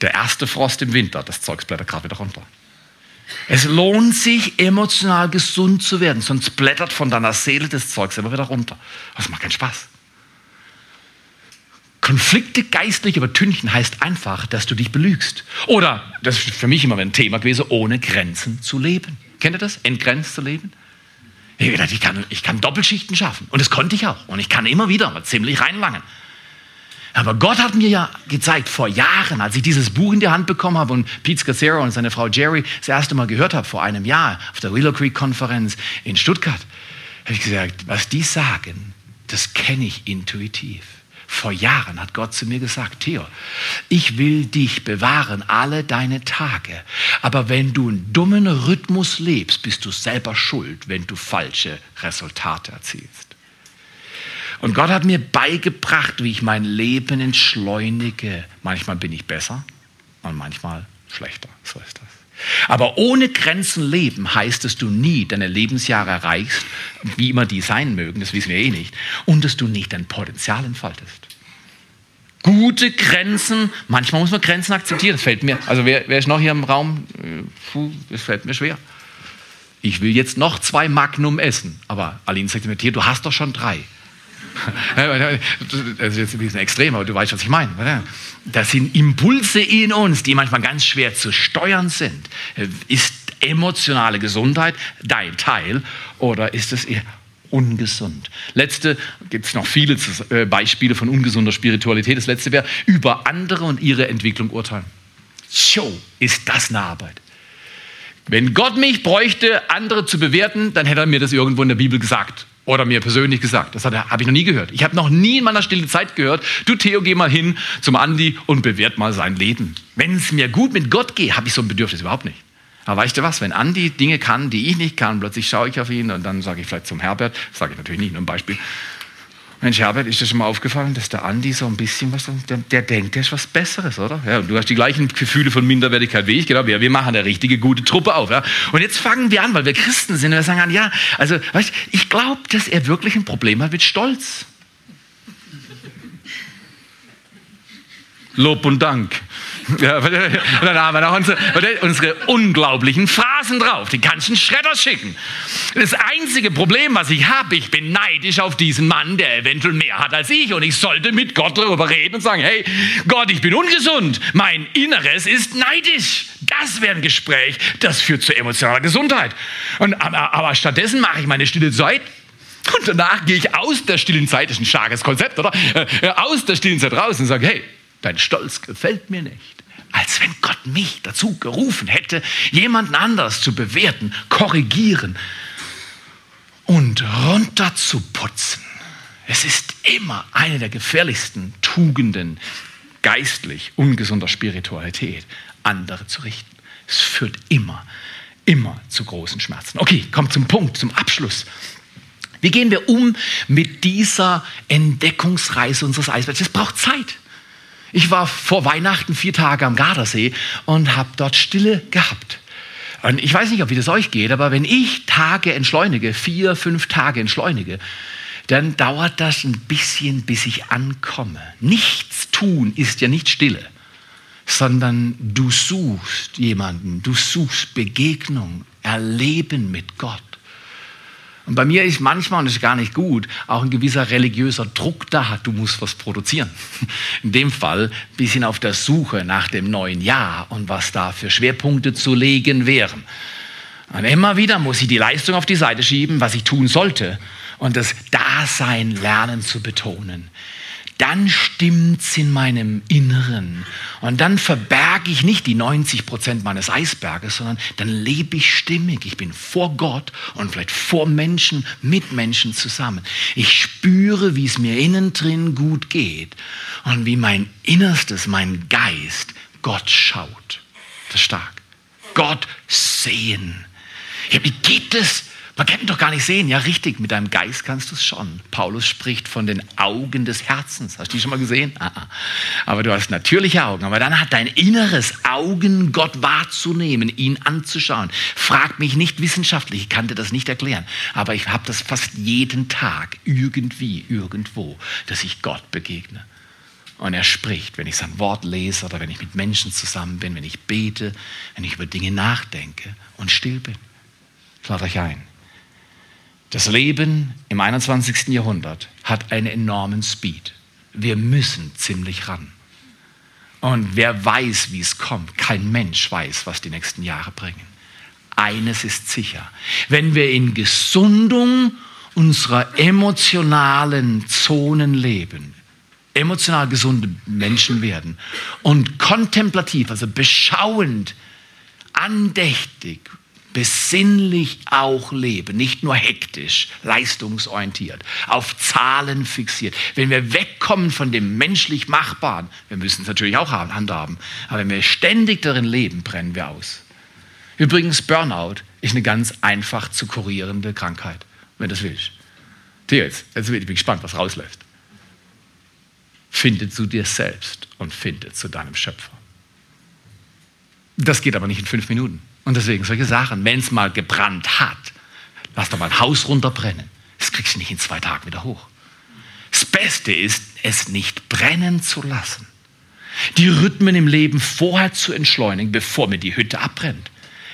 Der erste Frost im Winter, das Zeugs blättert gerade wieder runter. Es lohnt sich, emotional gesund zu werden, sonst blättert von deiner Seele das Zeugs immer wieder runter. Das macht keinen Spaß. Konflikte geistlich übertünchen heißt einfach, dass du dich belügst. Oder, das ist für mich immer ein Thema gewesen, ohne Grenzen zu leben. Kennt ihr das? Entgrenzt zu leben? Ich gedacht, ich kann, ich kann Doppelschichten schaffen. Und das konnte ich auch. Und ich kann immer wieder mal ziemlich reinlangen. Aber Gott hat mir ja gezeigt, vor Jahren, als ich dieses Buch in die Hand bekommen habe und Pete Scazzero und seine Frau Jerry das erste Mal gehört habe, vor einem Jahr auf der Willow Creek Konferenz in Stuttgart, habe ich gesagt, was die sagen, das kenne ich intuitiv. Vor Jahren hat Gott zu mir gesagt, Theo, ich will dich bewahren alle deine Tage. Aber wenn du einen dummen Rhythmus lebst, bist du selber schuld, wenn du falsche Resultate erzielst. Und Gott hat mir beigebracht, wie ich mein Leben entschleunige. Manchmal bin ich besser und manchmal schlechter. So ist das. Aber ohne Grenzen leben heißt, dass du nie deine Lebensjahre erreichst, wie immer die sein mögen, das wissen wir eh nicht, und dass du nicht dein Potenzial entfaltest. Gute Grenzen, manchmal muss man Grenzen akzeptieren, das fällt mir, also wer, wer ist noch hier im Raum? Puh, das fällt mir schwer. Ich will jetzt noch zwei Magnum essen, aber Aline sagt mir, du hast doch schon drei. Das ist jetzt ein bisschen extrem, aber du weißt, was ich meine. Das sind Impulse in uns, die manchmal ganz schwer zu steuern sind. Ist emotionale Gesundheit dein Teil oder ist es eher ungesund? Letzte, gibt es noch viele äh, Beispiele von ungesunder Spiritualität. Das letzte wäre, über andere und ihre Entwicklung urteilen. So ist das eine Arbeit. Wenn Gott mich bräuchte, andere zu bewerten, dann hätte er mir das irgendwo in der Bibel gesagt oder mir persönlich gesagt. Das habe ich noch nie gehört. Ich habe noch nie in meiner stille Zeit gehört, du Theo, geh mal hin zum Andi und bewert mal sein Leben. Wenn es mir gut mit Gott geht, habe ich so ein Bedürfnis überhaupt nicht. Aber weißt du was, wenn Andi Dinge kann, die ich nicht kann, plötzlich schaue ich auf ihn und dann sage ich vielleicht zum Herbert, sage ich natürlich nicht, nur ein Beispiel, Mensch, Herbert, ist dir schon mal aufgefallen, dass der Andi so ein bisschen was, der, der denkt, der ist was Besseres, oder? Ja, du hast die gleichen Gefühle von Minderwertigkeit wie ich, genau. Wir, wir machen eine richtige gute Truppe auf, ja. Und jetzt fangen wir an, weil wir Christen sind, und wir sagen an, ja, also, weißt, ich glaube, dass er wirklich ein Problem hat mit Stolz. Lob und Dank. <laughs> Und dann haben wir noch unsere, unsere unglaublichen Phrasen drauf. Die kannst du Schredder schicken. Das einzige Problem, was ich habe, ich bin neidisch auf diesen Mann, der eventuell mehr hat als ich. Und ich sollte mit Gott darüber reden und sagen, hey, Gott, ich bin ungesund. Mein Inneres ist neidisch. Das wäre ein Gespräch, das führt zu emotionaler Gesundheit. Und, aber, aber stattdessen mache ich meine stille Zeit und danach gehe ich aus der stillen Zeit, das ist ein starkes Konzept, oder? Äh, aus der stillen Zeit raus und sage, hey, dein Stolz gefällt mir nicht als wenn Gott mich dazu gerufen hätte, jemanden anders zu bewerten, korrigieren und runterzuputzen. Es ist immer eine der gefährlichsten Tugenden geistlich ungesunder Spiritualität, andere zu richten. Es führt immer, immer zu großen Schmerzen. Okay, kommt zum Punkt, zum Abschluss. Wie gehen wir um mit dieser Entdeckungsreise unseres Eisbergs? Es braucht Zeit. Ich war vor Weihnachten vier Tage am Gardasee und habe dort Stille gehabt. Und ich weiß nicht, ob wie das euch geht, aber wenn ich Tage entschleunige, vier, fünf Tage entschleunige, dann dauert das ein bisschen, bis ich ankomme. Nichts tun ist ja nicht Stille, sondern du suchst jemanden, du suchst Begegnung, Erleben mit Gott. Und bei mir ist manchmal, und das ist gar nicht gut, auch ein gewisser religiöser Druck da, du musst was produzieren. <laughs> In dem Fall ein bisschen auf der Suche nach dem neuen Jahr und was da für Schwerpunkte zu legen wären. Und immer wieder muss ich die Leistung auf die Seite schieben, was ich tun sollte, und das Dasein lernen zu betonen dann stimmt's in meinem Inneren. Und dann verberge ich nicht die 90 Prozent meines Eisberges, sondern dann lebe ich stimmig. Ich bin vor Gott und vielleicht vor Menschen, mit Menschen zusammen. Ich spüre, wie es mir innen drin gut geht und wie mein Innerstes, mein Geist Gott schaut. Das ist stark. Gott sehen. Ja, wie geht es? Man kann ihn doch gar nicht sehen. Ja, richtig, mit deinem Geist kannst du es schon. Paulus spricht von den Augen des Herzens. Hast du die schon mal gesehen? Ah, ah. Aber du hast natürliche Augen. Aber dann hat dein inneres Augen, Gott wahrzunehmen, ihn anzuschauen. Frag mich nicht wissenschaftlich, ich kann dir das nicht erklären. Aber ich habe das fast jeden Tag, irgendwie, irgendwo, dass ich Gott begegne. Und er spricht, wenn ich sein Wort lese oder wenn ich mit Menschen zusammen bin, wenn ich bete, wenn ich über Dinge nachdenke und still bin. Ich euch ein. Das Leben im 21. Jahrhundert hat einen enormen Speed. wir müssen ziemlich ran. Und wer weiß, wie es kommt? Kein Mensch weiß, was die nächsten Jahre bringen. Eines ist sicher. Wenn wir in Gesundung unserer emotionalen Zonen leben, emotional gesunde Menschen werden und kontemplativ, also beschauend, andächtig, besinnlich auch leben, nicht nur hektisch, leistungsorientiert, auf Zahlen fixiert. Wenn wir wegkommen von dem menschlich Machbaren, wir müssen es natürlich auch handhaben, aber wenn wir ständig darin leben, brennen wir aus. Übrigens, Burnout ist eine ganz einfach zu kurierende Krankheit, wenn das willst. Jetzt, jetzt bin ich gespannt, was rausläuft. Finde zu dir selbst und finde zu deinem Schöpfer. Das geht aber nicht in fünf Minuten. Und deswegen solche Sachen, wenn es mal gebrannt hat, lass doch mal ein Haus runterbrennen. Das kriegst du nicht in zwei Tagen wieder hoch. Das Beste ist, es nicht brennen zu lassen. Die Rhythmen im Leben vorher zu entschleunigen, bevor mir die Hütte abbrennt.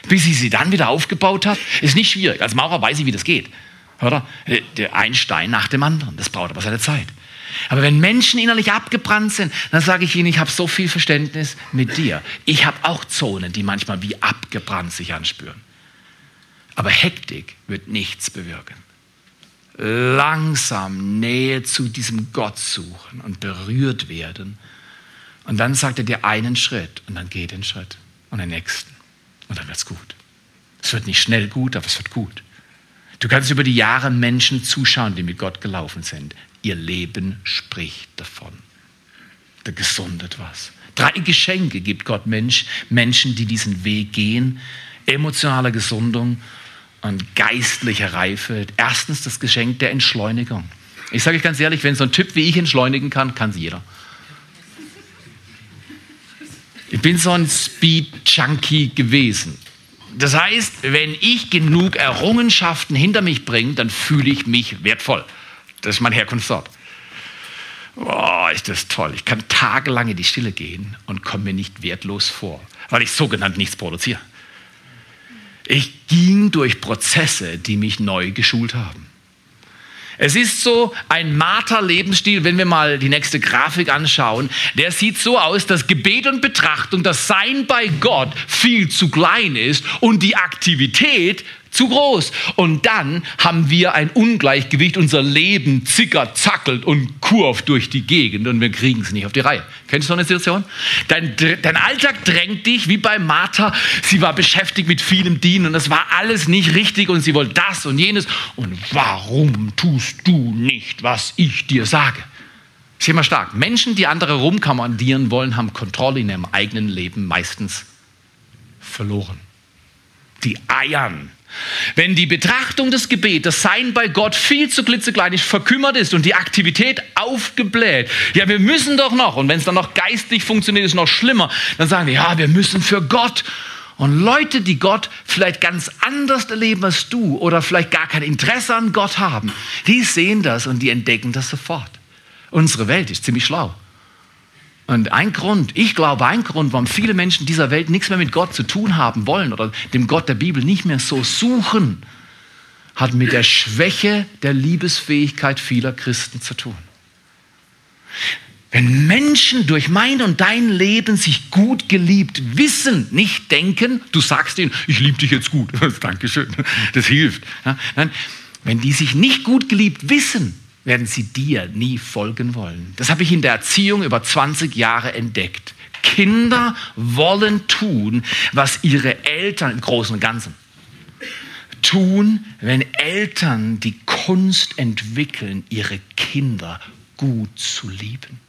Bis ich sie dann wieder aufgebaut habe, ist nicht schwierig. Als Maurer weiß ich, wie das geht. Oder? Ein Stein nach dem anderen. Das braucht aber seine Zeit. Aber wenn Menschen innerlich abgebrannt sind, dann sage ich ihnen, ich habe so viel Verständnis mit dir. Ich habe auch Zonen, die manchmal wie abgebrannt sich anspüren. Aber Hektik wird nichts bewirken. Langsam Nähe zu diesem Gott suchen und berührt werden. Und dann sagt er dir einen Schritt und dann geh den Schritt und den nächsten. Und dann wird es gut. Es wird nicht schnell gut, aber es wird gut. Du kannst über die Jahre Menschen zuschauen, die mit Gott gelaufen sind. Ihr Leben spricht davon. Da gesundet was. Drei Geschenke gibt Gott Mensch, Menschen, die diesen Weg gehen. Emotionale Gesundung und geistliche Reife. Erstens das Geschenk der Entschleunigung. Ich sage euch ganz ehrlich, wenn so ein Typ wie ich entschleunigen kann, kann es jeder. Ich bin so ein Speed-Junkie gewesen. Das heißt, wenn ich genug Errungenschaften hinter mich bringe, dann fühle ich mich wertvoll. Das ist mein Herkunftsort. Boah, ist das toll. Ich kann tagelang in die Stille gehen und komme mir nicht wertlos vor, weil ich sogenannt nichts produziere. Ich ging durch Prozesse, die mich neu geschult haben. Es ist so ein Marter-Lebensstil, wenn wir mal die nächste Grafik anschauen. Der sieht so aus, dass Gebet und Betrachtung, das Sein bei Gott viel zu klein ist und die Aktivität zu groß. Und dann haben wir ein Ungleichgewicht. Unser Leben zickert, zackelt und kurvt durch die Gegend und wir kriegen es nicht auf die Reihe. Kennst du so eine Situation? Dein, dein Alltag drängt dich wie bei Martha. Sie war beschäftigt mit vielem Dienen und es war alles nicht richtig und sie wollte das und jenes. Und warum tust du nicht, was ich dir sage? Ist immer stark. Menschen, die andere rumkommandieren wollen, haben Kontrolle in ihrem eigenen Leben meistens verloren. Die eiern wenn die Betrachtung des Gebets, das Sein bei Gott viel zu klitzeklein ist, verkümmert ist und die Aktivität aufgebläht, ja, wir müssen doch noch, und wenn es dann noch geistlich funktioniert, ist noch schlimmer, dann sagen wir, ja, wir müssen für Gott. Und Leute, die Gott vielleicht ganz anders erleben als du oder vielleicht gar kein Interesse an Gott haben, die sehen das und die entdecken das sofort. Unsere Welt ist ziemlich schlau. Und ein Grund, ich glaube, ein Grund, warum viele Menschen dieser Welt nichts mehr mit Gott zu tun haben wollen oder dem Gott der Bibel nicht mehr so suchen, hat mit der Schwäche der Liebesfähigkeit vieler Christen zu tun. Wenn Menschen durch mein und dein Leben sich gut geliebt wissen, nicht denken, du sagst ihnen, ich liebe dich jetzt gut, <laughs> Dankeschön, das hilft. Nein, wenn die sich nicht gut geliebt wissen, werden sie dir nie folgen wollen. Das habe ich in der Erziehung über 20 Jahre entdeckt. Kinder wollen tun, was ihre Eltern im Großen und Ganzen tun, wenn Eltern die Kunst entwickeln, ihre Kinder gut zu lieben.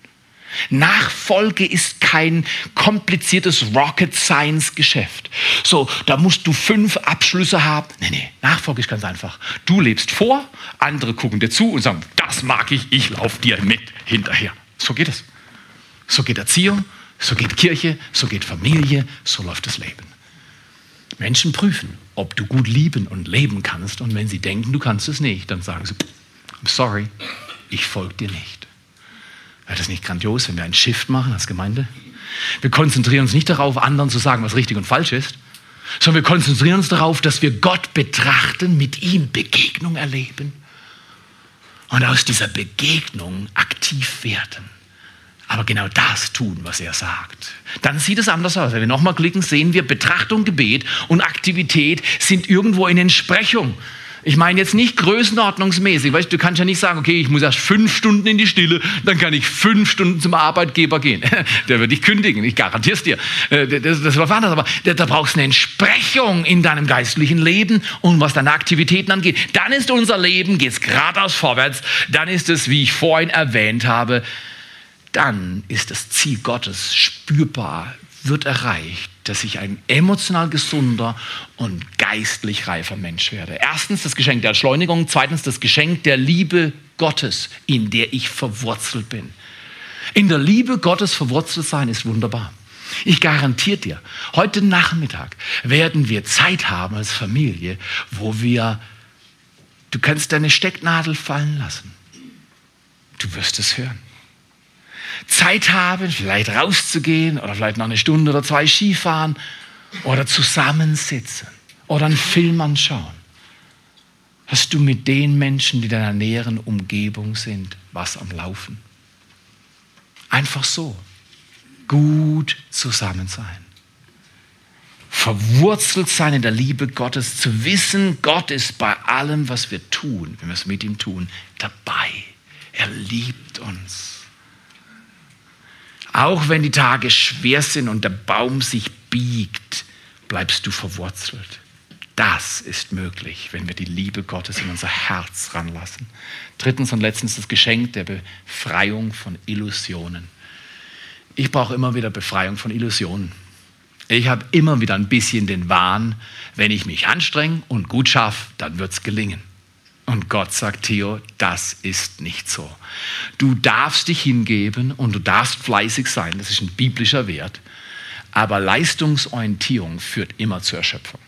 Nachfolge ist kein kompliziertes Rocket Science Geschäft. So, da musst du fünf Abschlüsse haben. Nee, nee, Nachfolge ist ganz einfach. Du lebst vor, andere gucken dir zu und sagen, das mag ich, ich laufe dir mit hinterher. So geht es. So geht Erziehung, so geht Kirche, so geht Familie, so läuft das Leben. Menschen prüfen, ob du gut lieben und leben kannst. Und wenn sie denken, du kannst es nicht, dann sagen sie, I'm sorry, ich folge dir nicht. Wäre das nicht grandios, wenn wir einen Shift machen als Gemeinde? Wir konzentrieren uns nicht darauf, anderen zu sagen, was richtig und falsch ist, sondern wir konzentrieren uns darauf, dass wir Gott betrachten, mit ihm Begegnung erleben. und aus dieser Begegnung aktiv werden. Aber genau das tun, was er sagt. Dann sieht es anders aus. Wenn wir nochmal klicken, sehen wir, Betrachtung, Gebet und Aktivität sind irgendwo in Entsprechung. Ich meine jetzt nicht größenordnungsmäßig. Weißt, du kannst ja nicht sagen, okay, ich muss erst fünf Stunden in die Stille, dann kann ich fünf Stunden zum Arbeitgeber gehen. <laughs> Der wird dich kündigen, ich garantiere es dir. Äh, das, das war anders, aber da brauchst du eine Entsprechung in deinem geistlichen Leben und was deine Aktivitäten angeht. Dann ist unser Leben, geht es geradeaus vorwärts. Dann ist es, wie ich vorhin erwähnt habe, dann ist das Ziel Gottes spürbar, wird erreicht, dass ich ein emotional gesunder und geistlich reifer Mensch werde. Erstens das Geschenk der Entschleunigung, zweitens das Geschenk der Liebe Gottes, in der ich verwurzelt bin. In der Liebe Gottes verwurzelt sein ist wunderbar. Ich garantiere dir, heute Nachmittag werden wir Zeit haben als Familie, wo wir, du kannst deine Stecknadel fallen lassen. Du wirst es hören. Zeit haben, vielleicht rauszugehen oder vielleicht noch eine Stunde oder zwei Skifahren oder zusammensitzen oder einen Film anschauen. Hast du mit den Menschen, die in deiner näheren Umgebung sind, was am Laufen? Einfach so. Gut zusammen sein. Verwurzelt sein in der Liebe Gottes, zu wissen, Gott ist bei allem, was wir tun, wenn wir es mit ihm tun, dabei. Er liebt uns. Auch wenn die Tage schwer sind und der Baum sich biegt, bleibst du verwurzelt. Das ist möglich, wenn wir die Liebe Gottes in unser Herz ranlassen. Drittens und letztens das Geschenk der Befreiung von Illusionen. Ich brauche immer wieder Befreiung von Illusionen. Ich habe immer wieder ein bisschen den Wahn, wenn ich mich anstrenge und gut schaffe, dann wird es gelingen. Und Gott sagt, Theo, das ist nicht so. Du darfst dich hingeben und du darfst fleißig sein, das ist ein biblischer Wert. Aber Leistungsorientierung führt immer zur Erschöpfung.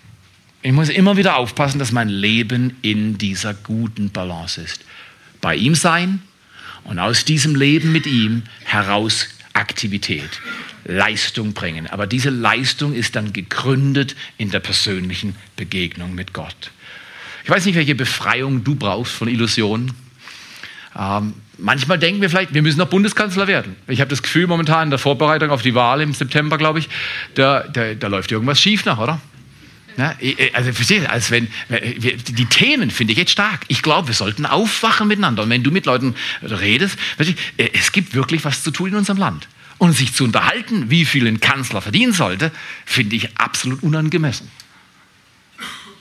Ich muss immer wieder aufpassen, dass mein Leben in dieser guten Balance ist. Bei ihm sein und aus diesem Leben mit ihm heraus Aktivität, Leistung bringen. Aber diese Leistung ist dann gegründet in der persönlichen Begegnung mit Gott. Ich weiß nicht, welche Befreiung du brauchst von Illusionen. Ähm, manchmal denken wir vielleicht, wir müssen noch Bundeskanzler werden. Ich habe das Gefühl momentan in der Vorbereitung auf die Wahl im September, glaube ich, da, da, da läuft irgendwas schief nach, oder? Ja, also als wenn die Themen finde ich jetzt stark. Ich glaube, wir sollten aufwachen miteinander. Und wenn du mit Leuten redest, es gibt wirklich was zu tun in unserem Land. Und sich zu unterhalten, wie viel ein Kanzler verdienen sollte, finde ich absolut unangemessen.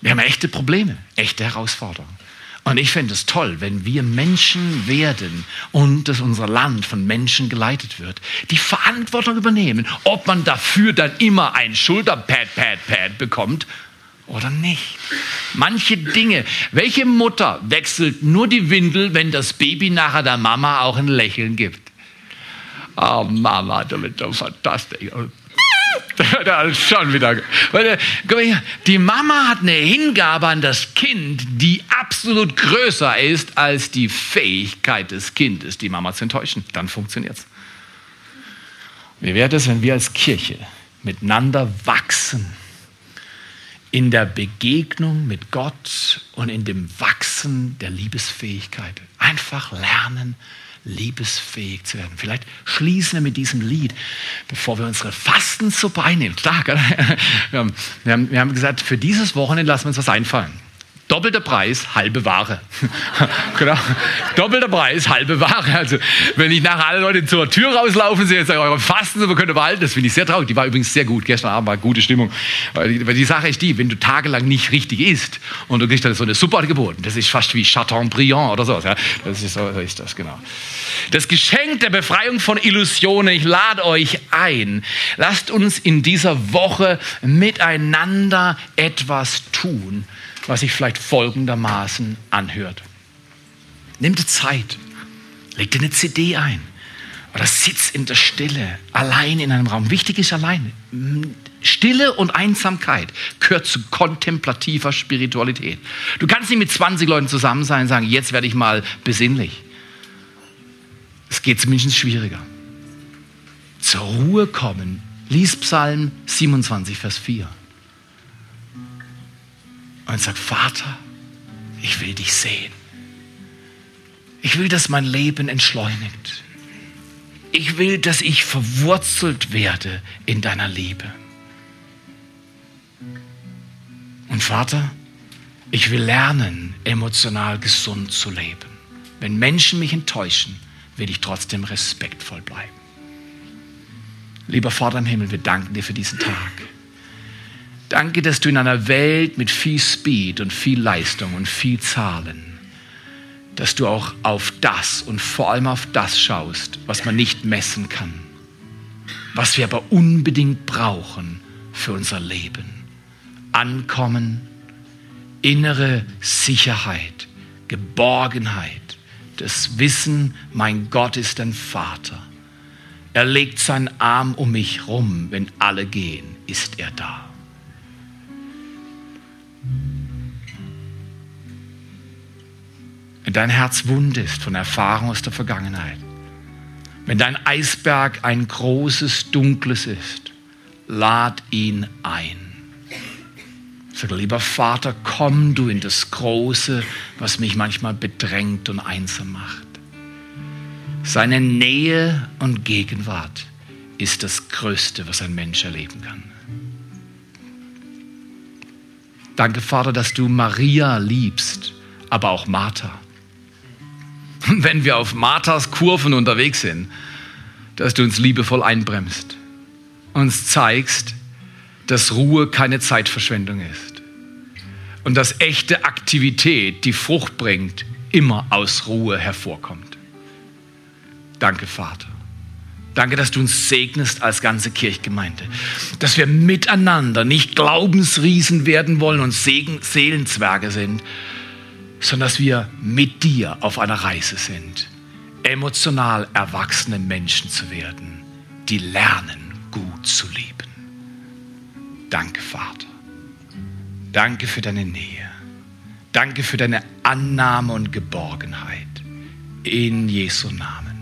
Wir haben echte Probleme, echte Herausforderungen. Und ich fände es toll, wenn wir Menschen werden und dass unser Land von Menschen geleitet wird, die Verantwortung übernehmen, ob man dafür dann immer ein Schulterpad, Pad, Pad bekommt oder nicht. Manche Dinge, welche Mutter wechselt nur die Windel, wenn das Baby nachher der Mama auch ein Lächeln gibt? Oh Mama, du bist doch fantastisch. <laughs> da schon wieder. Die Mama hat eine Hingabe an das Kind, die absolut größer ist als die Fähigkeit des Kindes, die Mama zu enttäuschen. Dann funktioniert es. Wie wäre es, wenn wir als Kirche miteinander wachsen in der Begegnung mit Gott und in dem Wachsen der Liebesfähigkeit? Einfach lernen, liebesfähig zu werden. Vielleicht schließen wir mit diesem Lied, bevor wir unsere Fastensuppe einnehmen. Stark, oder? <laughs> Wir haben, wir, haben, wir haben gesagt, für dieses Wochenende lassen wir uns was einfallen. Doppelter Preis, halbe Ware. <laughs> genau. Doppelter Preis, halbe Ware. Also, wenn ich nachher alle Leute zur Tür rauslaufen sehe, sagen, eure Fasten, so könnt ihr behalten. Das finde ich sehr traurig. Die war übrigens sehr gut. Gestern Abend war gute Stimmung. Weil die, weil die Sache ist die, wenn du tagelang nicht richtig isst und du kriegst dann so eine Suppe geboten, das ist fast wie Chateaubriand oder so. Ja? Das ist, so ist das, genau. Das Geschenk der Befreiung von Illusionen. Ich lade euch ein. Lasst uns in dieser Woche miteinander etwas tun was sich vielleicht folgendermaßen anhört. Nimm dir Zeit, leg dir eine CD ein oder sitz in der Stille, allein in einem Raum. Wichtig ist allein. Stille und Einsamkeit gehört zu kontemplativer Spiritualität. Du kannst nicht mit 20 Leuten zusammen sein und sagen, jetzt werde ich mal besinnlich. Es geht zumindest schwieriger. Zur Ruhe kommen. Lies Psalm 27, Vers 4 und sagt, Vater, ich will dich sehen. Ich will, dass mein Leben entschleunigt. Ich will, dass ich verwurzelt werde in deiner Liebe. Und Vater, ich will lernen, emotional gesund zu leben. Wenn Menschen mich enttäuschen, will ich trotzdem respektvoll bleiben. Lieber Vater im Himmel, wir danken dir für diesen Tag. Danke, dass du in einer Welt mit viel Speed und viel Leistung und viel Zahlen, dass du auch auf das und vor allem auf das schaust, was man nicht messen kann, was wir aber unbedingt brauchen für unser Leben. Ankommen, innere Sicherheit, Geborgenheit, das Wissen, mein Gott ist ein Vater. Er legt seinen Arm um mich rum, wenn alle gehen, ist er da. Dein Herz wund ist von Erfahrung aus der Vergangenheit, wenn dein Eisberg ein großes, dunkles ist, lad ihn ein. Sag, lieber Vater, komm du in das Große, was mich manchmal bedrängt und einsam macht. Seine Nähe und Gegenwart ist das Größte, was ein Mensch erleben kann. Danke, Vater, dass du Maria liebst, aber auch Martha. <laughs> Wenn wir auf Marthas Kurven unterwegs sind, dass du uns liebevoll einbremst, uns zeigst, dass Ruhe keine Zeitverschwendung ist und dass echte Aktivität, die Frucht bringt, immer aus Ruhe hervorkommt. Danke, Vater. Danke, dass du uns segnest als ganze Kirchgemeinde. Dass wir miteinander nicht Glaubensriesen werden wollen und Segen Seelenzwerge sind, sondern dass wir mit dir auf einer Reise sind, emotional erwachsene Menschen zu werden, die lernen, gut zu lieben. Danke, Vater. Danke für deine Nähe. Danke für deine Annahme und Geborgenheit. In Jesu Namen.